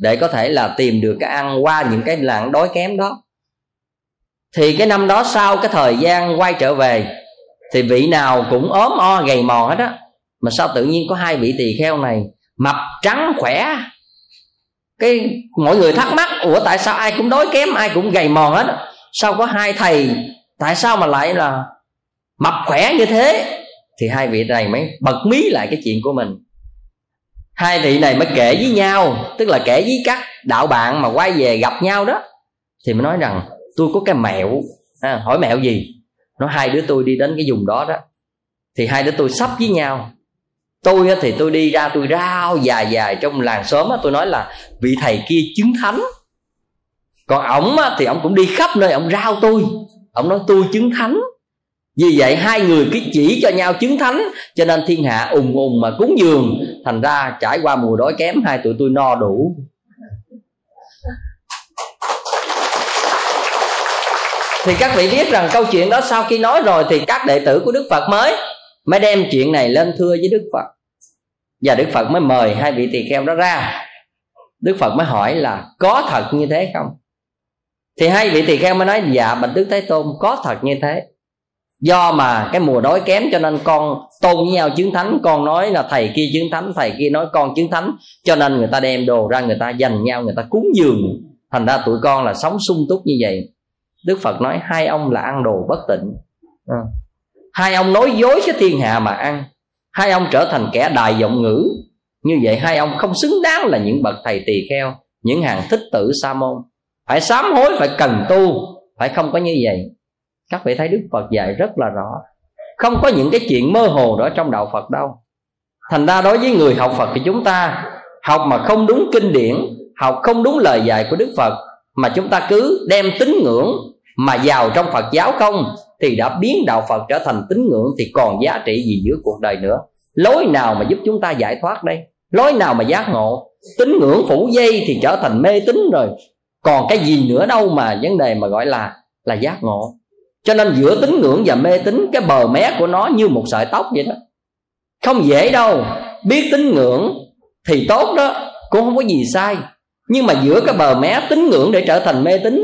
để có thể là tìm được cái ăn qua những cái làng đói kém đó thì cái năm đó sau cái thời gian quay trở về, thì vị nào cũng ốm o, gầy mòn hết á. Mà sao tự nhiên có hai vị tỳ kheo này mập trắng khỏe? Cái mọi người thắc mắc, ủa, tại sao ai cũng đói kém, ai cũng gầy mòn hết? Sao có hai thầy, tại sao mà lại là mập khỏe như thế? Thì hai vị này mới bật mí lại cái chuyện của mình. Hai vị này mới kể với nhau, tức là kể với các đạo bạn mà quay về gặp nhau đó. Thì mới nói rằng tôi có cái mẹo à, hỏi mẹo gì? Nó hai đứa tôi đi đến cái vùng đó đó. Thì hai đứa tôi sắp với nhau. Tôi thì tôi đi ra tôi rao dài dài trong làng xóm tôi nói là vị thầy kia chứng thánh. Còn ổng thì ổng cũng đi khắp nơi ổng rao tôi. Ổng nói tôi chứng thánh. Vì vậy hai người cứ chỉ cho nhau chứng thánh cho nên thiên hạ ùng ùng mà cúng dường. Thành ra trải qua mùa đói kém hai tụi tôi no đủ. Thì các vị biết rằng câu chuyện đó sau khi nói rồi thì các đệ tử của đức phật mới mới đem chuyện này lên thưa với đức phật. Và đức phật mới mời hai vị tỳ kheo đó ra. Đức phật mới hỏi là có thật như thế không? Thì hai vị tỳ kheo mới nói dạ bạch đức thế tôn, có thật như thế. Do mà cái mùa đói kém cho nên con tôn với nhau chứng thánh, con nói là thầy kia chứng thánh, thầy kia nói con chứng thánh, cho nên người ta đem đồ ra người ta dành nhau, người ta cúng dường. Thành ra tụi con là sống sung túc như vậy đức phật nói, hai ông là ăn đồ bất tịnh. À. hai ông nói dối với thiên hạ mà ăn. Hai ông trở thành kẻ đài giọng ngữ. Như vậy hai ông không xứng đáng là những bậc thầy tỳ kheo, những hàng thích tử sa môn. Phải sám hối, phải cần tu. Phải không có như vậy? Các vị thấy đức phật dạy rất là rõ. Không có những cái chuyện mơ hồ đó trong đạo phật đâu. Thành ra đối với người học phật thì chúng ta học mà không đúng kinh điển, học không đúng lời dạy của đức phật, mà chúng ta cứ đem tín ngưỡng mà vào trong phật giáo không, thì đã biến đạo phật trở thành tín ngưỡng thì còn giá trị gì giữa cuộc đời nữa? Lối nào mà giúp chúng ta giải thoát đây? Lối nào mà giác ngộ? Tín ngưỡng phủ dây thì trở thành mê tín rồi. Còn cái gì nữa đâu mà vấn đề mà gọi là là giác ngộ? Cho nên giữa tín ngưỡng và mê tín, cái bờ mé của nó như một sợi tóc vậy đó. Không dễ đâu. Biết tín ngưỡng thì tốt đó, cũng không có gì sai. Nhưng mà giữa cái bờ mé tín ngưỡng để trở thành mê tín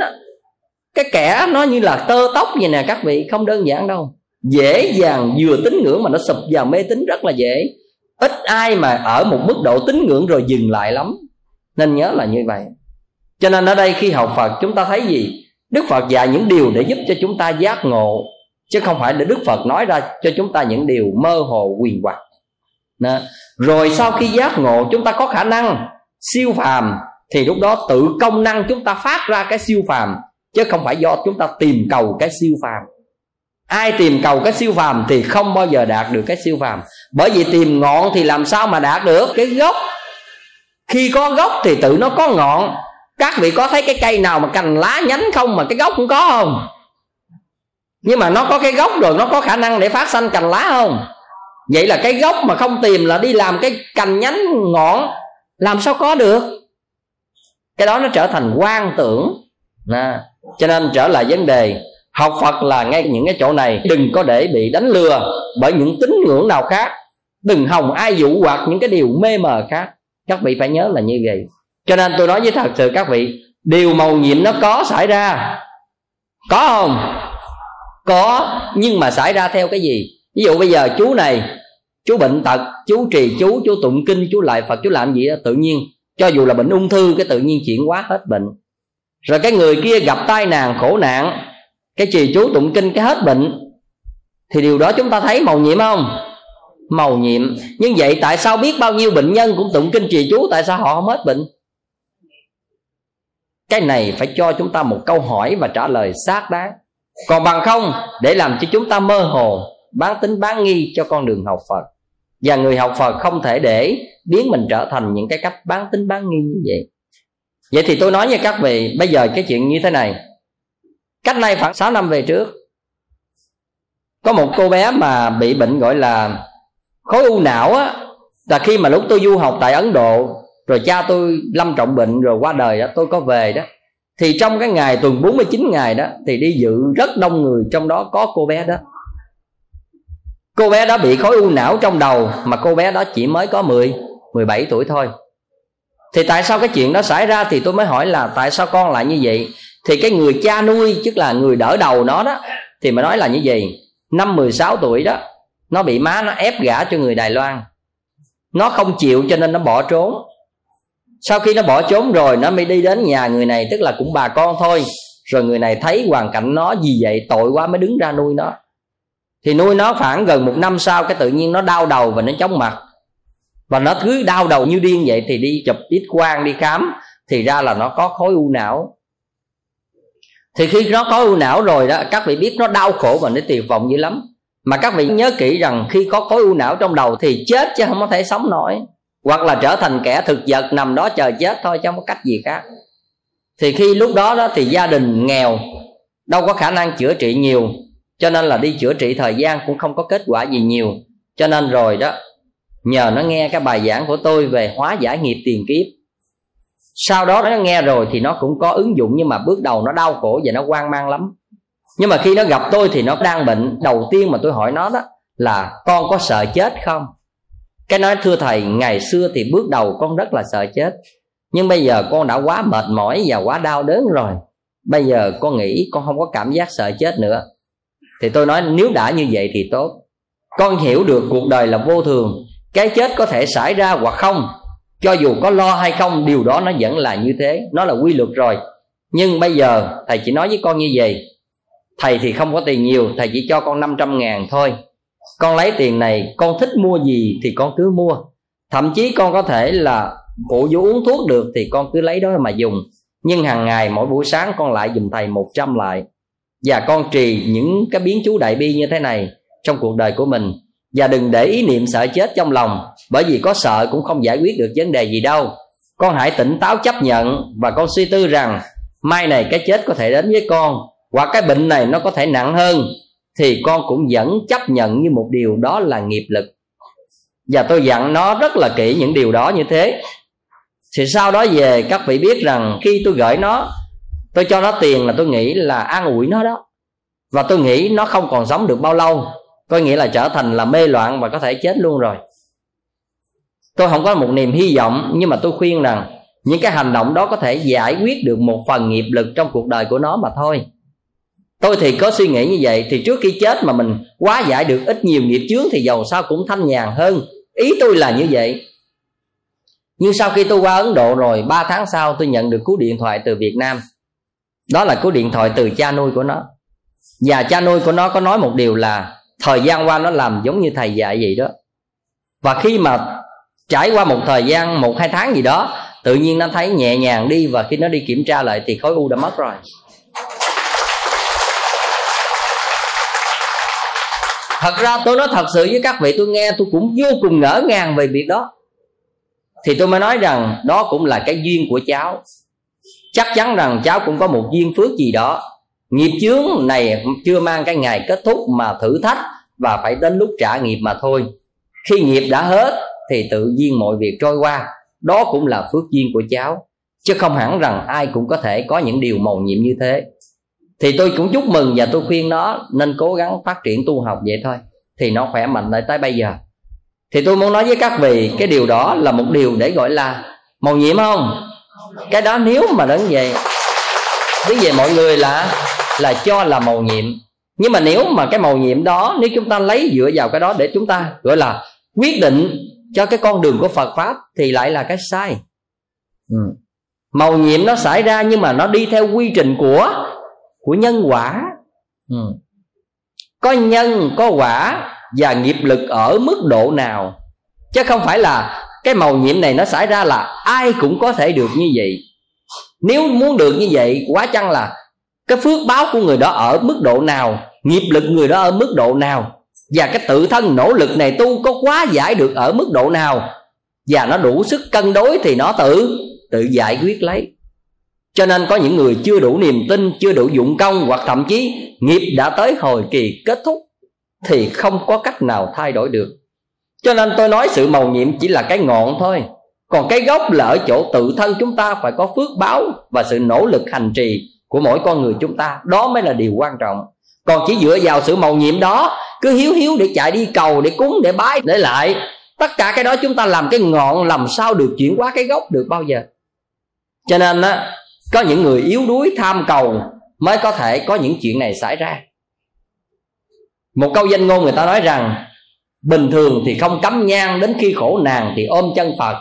cái kẻ nó như là tơ tóc vậy nè, các vị, không đơn giản đâu. Dễ dàng vừa tín ngưỡng mà nó sụp vào mê tín rất là dễ. Ít ai mà ở một mức độ tín ngưỡng rồi dừng lại lắm. Nên nhớ là như vậy. Cho nên ở đây khi học phật, chúng ta thấy gì? Đức phật dạy những điều để giúp cho chúng ta giác ngộ, chứ không phải để đức phật nói ra cho chúng ta những điều mơ hồ quyền hoặc rồi sau khi giác ngộ, chúng ta có khả năng siêu phàm, thì lúc đó tự công năng chúng ta phát ra cái siêu phàm chứ không phải do chúng ta tìm cầu cái siêu phàm. Ai tìm cầu cái siêu phàm thì không bao giờ đạt được cái siêu phàm. Bởi vì tìm ngọn thì làm sao mà đạt được cái gốc? Khi có gốc thì tự nó có ngọn. Các vị có thấy cái cây nào mà cành lá nhánh không mà cái gốc cũng có không? Nhưng mà nó có cái gốc rồi nó có khả năng để phát sanh cành lá không? Vậy là cái gốc mà không tìm là đi làm cái cành nhánh ngọn làm sao có được? Cái đó nó trở thành quan tưởng. À, cho nên trở lại vấn đề, học phật là ngay những cái chỗ này, đừng có để bị đánh lừa bởi những tín ngưỡng nào khác. Đừng hòng ai dụ hoặc những cái điều mê mờ khác. Các vị phải nhớ là như vậy. Cho nên tôi nói với thật sự các vị, điều màu nhiệm nó có xảy ra. Có không? Có, nhưng mà xảy ra theo cái gì? Ví dụ bây giờ chú này, chú bệnh tật, chú trì chú chú tụng kinh, chú lại phật, chú làm gì đó, tự nhiên, cho dù là bệnh ung thư, cái tự nhiên chuyển hóa hết bệnh rồi cái người kia gặp tai nạn, khổ nạn, cái trì chú tụng kinh, cái hết bệnh, thì điều đó chúng ta thấy màu nhiệm không? Màu nhiệm. Nhưng vậy tại sao biết bao nhiêu bệnh nhân cũng tụng kinh trì chú, tại sao họ không hết bệnh? Cái này phải cho chúng ta một câu hỏi và trả lời xác đáng. Còn bằng không, để làm cho chúng ta mơ hồ, bán tính bán nghi cho con đường học phật. Và người học phật không thể để biến mình trở thành những cái cách bán tính bán nghi như vậy vậy thì tôi nói với các vị, bây giờ cái chuyện như thế này. Cách nay khoảng 6 năm về trước, có một cô bé mà bị bệnh gọi là khối u não á. Là khi mà lúc tôi du học tại ấn độ, rồi cha tôi lâm trọng bệnh rồi qua đời đó tôi có về đó. Thì trong cái ngày tuần 49 ngày đó, thì đi dự rất đông người, trong đó có cô bé đó. Cô bé đó bị khối u não trong đầu, mà cô bé đó chỉ mới có 10 17 tuổi thôi thì tại sao cái chuyện đó xảy ra thì tôi mới hỏi là tại sao con lại như vậy? Thì cái người cha nuôi tức là người đỡ đầu nó đó, thì mà nói là như vậy. Năm 16 tuổi đó, nó bị má nó ép gả cho người Đài Loan. Nó không chịu cho nên nó bỏ trốn. Sau khi nó bỏ trốn rồi, nó mới đi đến nhà người này, tức là cũng bà con thôi. Rồi người này thấy hoàn cảnh nó gì vậy, tội quá mới đứng ra nuôi nó. Thì nuôi nó khoảng gần một năm sau, cái tự nhiên nó đau đầu và nó chóng mặt và nó cứ đau đầu như điên vậy thì đi chụp ít quang đi khám, thì ra là nó có khối u não. Thì khi nó có u não rồi đó, các vị biết nó đau khổ và nó tuyệt vọng dữ lắm. Mà các vị nhớ kỹ rằng khi có khối u não trong đầu thì chết chứ không có thể sống nổi. Hoặc là trở thành kẻ thực vật nằm đó chờ chết thôi chứ không có cách gì khác. Thì khi lúc đó đó thì gia đình nghèo, đâu có khả năng chữa trị nhiều. Cho nên là đi chữa trị thời gian cũng không có kết quả gì nhiều. Cho nên rồi đó nhờ nó nghe cái bài giảng của tôi về hóa giải nghiệp tiền kiếp. Sau đó nó nghe rồi thì nó cũng có ứng dụng nhưng mà bước đầu nó đau khổ và nó hoang mang lắm. Nhưng mà khi nó gặp tôi thì nó đang bệnh. Đầu tiên mà tôi hỏi nó đó là, con có sợ chết không? Cái nói, thưa thầy, ngày xưa thì bước đầu con rất là sợ chết, nhưng bây giờ con đã quá mệt mỏi và quá đau đớn rồi. Bây giờ con nghĩ con không có cảm giác sợ chết nữa. Thì tôi nói, nếu đã như vậy thì tốt. Con hiểu được cuộc đời là vô thường cái chết có thể xảy ra hoặc không, cho dù có lo hay không, điều đó nó vẫn là như thế, nó là quy luật rồi. Nhưng bây giờ, thầy chỉ nói với con như vậy. Thầy thì không có tiền nhiều, thầy chỉ cho con 500 ngàn thôi. Con lấy tiền này, con thích mua gì thì con cứ mua. Thậm chí con có thể là phụ vô uống thuốc được thì con cứ lấy đó mà dùng. Nhưng hàng ngày, mỗi buổi sáng con lại dùng thầy 100 lại. Và con trì những cái biến chú đại bi như thế này trong cuộc đời của mình và đừng để ý niệm sợ chết trong lòng, bởi vì có sợ cũng không giải quyết được vấn đề gì đâu. Con hãy tỉnh táo chấp nhận và con suy tư rằng, mai này cái chết có thể đến với con, hoặc cái bệnh này nó có thể nặng hơn, thì con cũng vẫn chấp nhận như một điều đó là nghiệp lực. Và tôi dặn nó rất là kỹ những điều đó như thế. Thì sau đó về, các vị biết rằng khi tôi gửi nó, tôi cho nó tiền là tôi nghĩ là an ủi nó đó. Và tôi nghĩ nó không còn sống được bao lâu có nghĩa là trở thành là mê loạn và có thể chết luôn rồi. Tôi không có một niềm hy vọng, nhưng mà tôi khuyên rằng những cái hành động đó có thể giải quyết được một phần nghiệp lực trong cuộc đời của nó mà thôi. Tôi thì có suy nghĩ như vậy, thì trước khi chết mà mình quá giải được ít nhiều nghiệp chướng thì giàu sao cũng thanh nhàn hơn. Ý tôi là như vậy. Nhưng sau khi tôi qua ấn độ rồi 3 tháng sau tôi nhận được cú điện thoại từ việt nam. Đó là cú điện thoại từ cha nuôi của nó. Và cha nuôi của nó có nói một điều là thời gian qua nó làm giống như thầy dạy vậy đó. Và khi mà trải qua một thời gian, một, hai tháng gì đó, tự nhiên nó thấy nhẹ nhàng đi và khi nó đi kiểm tra lại thì khối u đã mất rồi. Thật ra tôi nói thật sự với các vị, tôi nghe tôi cũng vô cùng ngỡ ngàng về việc đó. Thì tôi mới nói rằng đó cũng là cái duyên của cháu. Chắc chắn rằng cháu cũng có một duyên phước gì đó nghiệp chướng này chưa mang cái ngày kết thúc mà thử thách và phải đến lúc trả nghiệp mà thôi. Khi nghiệp đã hết thì tự nhiên mọi việc trôi qua. Đó cũng là phước duyên của cháu, chứ không hẳn rằng ai cũng có thể có những điều mầu nhiệm như thế. Thì tôi cũng chúc mừng và tôi khuyên nó nên cố gắng phát triển tu học vậy thôi, thì nó khỏe mạnh lại tới bây giờ. Thì tôi muốn nói với các vị, cái điều đó là một điều để gọi là màu nhiệm không? Cái đó nếu mà đến vậy như về mọi người là là cho là màu nhiệm. Nhưng mà nếu mà cái màu nhiệm đó, nếu chúng ta lấy dựa vào cái đó để chúng ta gọi là quyết định cho cái con đường của Phật pháp thì lại là cái sai. Ừ. màu nhiệm nó xảy ra nhưng mà nó đi theo quy trình của của nhân quả. Ừ. có nhân, có quả và nghiệp lực ở mức độ nào. Chứ không phải là cái màu nhiệm này nó xảy ra là ai cũng có thể được như vậy. Nếu muốn được như vậy, quá chăng là cái phước báo của người đó ở mức độ nào? Nghiệp lực người đó ở mức độ nào? Và cái tự thân nỗ lực này tu có quá giải được ở mức độ nào? Và nó đủ sức cân đối thì nó tự tự giải quyết lấy. Cho nên có những người chưa đủ niềm tin, chưa đủ dụng công, hoặc thậm chí nghiệp đã tới hồi kỳ kết thúc, thì không có cách nào thay đổi được. Cho nên tôi nói sự màu nhiệm chỉ là cái ngọn thôi. Còn cái gốc là ở chỗ tự thân chúng ta phải có phước báo và sự nỗ lực hành trì của mỗi con người chúng ta, đó mới là điều quan trọng. Còn chỉ dựa vào sự màu nhiệm đó, cứ hiếu hiếu để chạy đi cầu, để cúng, để bái, để lại, tất cả cái đó chúng ta làm cái ngọn, làm sao được chuyển hóa cái gốc được bao giờ. Cho nên á, có những người yếu đuối tham cầu mới có thể có những chuyện này xảy ra. Một câu danh ngôn người ta nói rằng, bình thường thì không cấm nhang, đến khi khổ nàng thì ôm chân phật.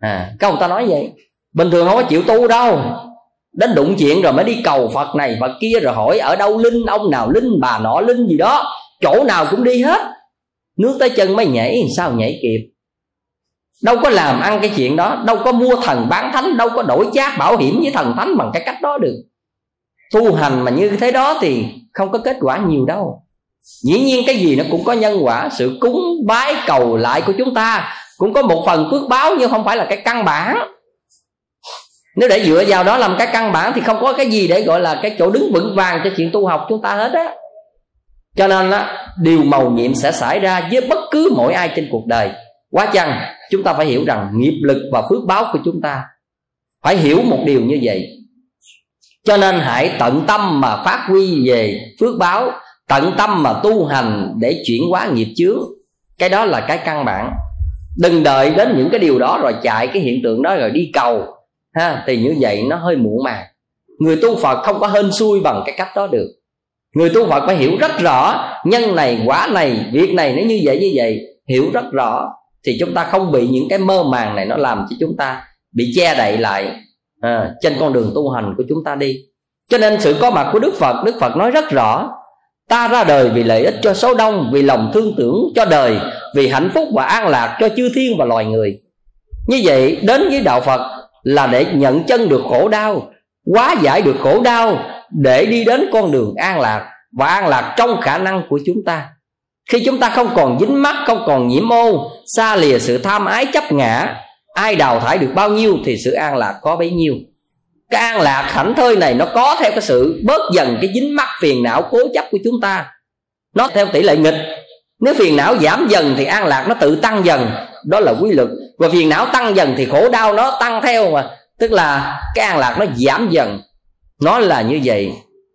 À các ông ta nói vậy, bình thường không có chịu tu đâu đến đụng chuyện rồi mới đi cầu phật này, phật kia rồi hỏi, ở đâu linh ông nào, linh bà nọ, linh gì đó? Chỗ nào cũng đi hết. Nước tới chân mới nhảy, sao nhảy kịp? Đâu có làm ăn cái chuyện đó, đâu có mua thần bán thánh, đâu có đổi chác bảo hiểm với thần thánh bằng cái cách đó được. Tu hành mà như thế đó thì không có kết quả nhiều đâu. Dĩ nhiên cái gì nó cũng có nhân quả, sự cúng bái cầu lại của chúng ta cũng có một phần phước báo, nhưng không phải là cái căn bản nếu để dựa vào đó làm cái căn bản thì không có cái gì để gọi là cái chỗ đứng vững vàng cho chuyện tu học chúng ta hết á. Cho nên á, điều màu nhiệm sẽ xảy ra với bất cứ mỗi ai trên cuộc đời. Quá chăng chúng ta phải hiểu rằng nghiệp lực và phước báo của chúng ta phải hiểu một điều như vậy. Cho nên hãy tận tâm mà phát huy về phước báo, tận tâm mà tu hành để chuyển hóa nghiệp chướng. Cái đó là cái căn bản. Đừng đợi đến những cái điều đó rồi chạy cái hiện tượng đó rồi đi cầu ha thì như vậy nó hơi muộn màng người tu phật không có hên xui bằng cái cách đó được. Người tu phật phải hiểu rất rõ nhân này quả này việc này nó như vậy như vậy hiểu rất rõ thì chúng ta không bị những cái mơ màng này nó làm cho chúng ta bị che đậy lại à, trên con đường tu hành của chúng ta đi. Cho nên sự có mặt của đức phật đức phật nói rất rõ ta ra đời vì lợi ích cho số đông vì lòng thương tưởng cho đời vì hạnh phúc và an lạc cho chư thiên và loài người. Như vậy đến với đạo phật là để nhận chân được khổ đau, hóa giải được khổ đau, để đi đến con đường an lạc. Và an lạc trong khả năng của chúng ta. Khi chúng ta không còn dính mắc, không còn nhiễm ô, xa lìa sự tham ái chấp ngã, ai đào thải được bao nhiêu thì sự an lạc có bấy nhiêu. Cái an lạc hạnh thơi này nó có theo cái sự bớt dần cái dính mắc phiền não cố chấp của chúng ta. Nó theo tỷ lệ nghịch. Nếu phiền não giảm dần thì an lạc nó tự tăng dần. Đó là quy luật và phiền não tăng dần thì khổ đau nó tăng theo mà. Tức là cái an lạc nó giảm dần. Nó là như vậy.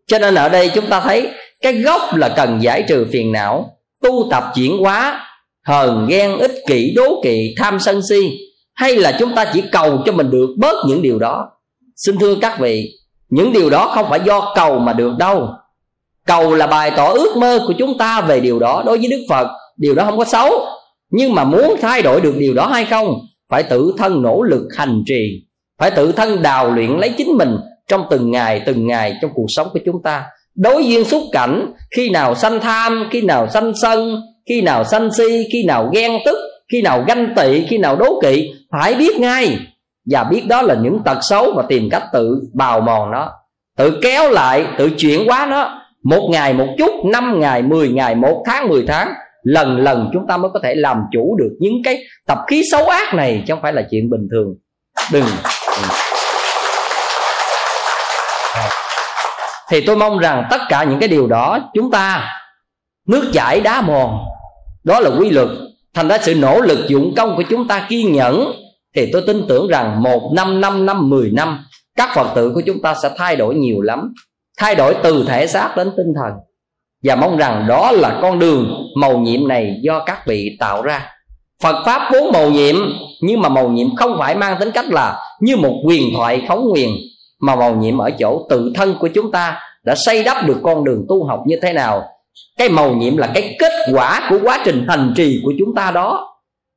Cho nên ở đây chúng ta thấy cái gốc là cần giải trừ phiền não, tu tập chuyển hóa, hờn, ghen, ích kỷ, đố kỵ, tham sân si. Hay là chúng ta chỉ cầu cho mình được bớt những điều đó. Xin thưa các vị, những điều đó không phải do cầu mà được đâu. Cầu là bài tỏ ước mơ của chúng ta về điều đó. Đối với đức phật, điều đó không có xấu nhưng mà muốn thay đổi được điều đó hay không? Phải tự thân nỗ lực hành trì. Phải tự thân đào luyện lấy chính mình trong từng ngày từng ngày trong cuộc sống của chúng ta. Đối duyên xúc cảnh, khi nào sanh tham, khi nào sanh sân, khi nào sanh si, khi nào ghen tức, khi nào ganh tị, khi nào đố kỵ, phải biết ngay. Và biết đó là những tật xấu và tìm cách tự bào mòn nó, tự kéo lại, tự chuyển hóa nó. Một ngày một chút, năm ngày, mười ngày, một tháng, mười tháng lần lần chúng ta mới có thể làm chủ được những cái tập khí xấu ác này chứ không phải là chuyện bình thường. Đừng, thì tôi mong rằng tất cả những cái điều đó chúng ta nước chảy đá mòn. Đó là quy luật. Thành ra sự nỗ lực dụng công của chúng ta kiên nhẫn. Thì tôi tin tưởng rằng một năm năm năm mười năm các phật tử của chúng ta sẽ thay đổi nhiều lắm. Thay đổi từ thể xác đến tinh thần và mong rằng đó là con đường màu nhiệm này do các vị tạo ra. Phật pháp vốn màu nhiệm, nhưng mà màu nhiệm không phải mang tính cách là như một quyền thoại phóng quyền mà màu nhiệm ở chỗ tự thân của chúng ta đã xây đắp được con đường tu học như thế nào. Cái màu nhiệm là cái kết quả của quá trình hành trì của chúng ta đó.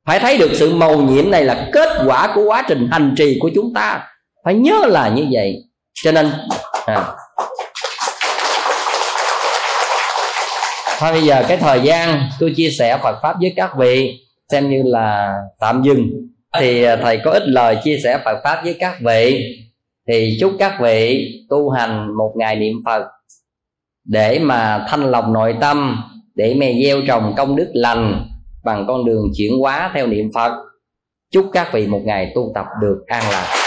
Phải thấy được sự màu nhiệm này là kết quả của quá trình hành trì của chúng ta. Phải nhớ là như vậy. Cho nên à. Thôi, bây giờ cái thời gian tôi chia sẻ Phật pháp với các vị, xem như là tạm dừng. Thì à, thầy có ít lời chia sẻ Phật pháp với các vị. Thì chúc các vị tu hành một ngày niệm phật để mà thanh lọc nội tâm, để mà gieo trồng công đức lành bằng con đường chuyển hóa theo niệm phật. Chúc các vị một ngày tu tập được an lạc.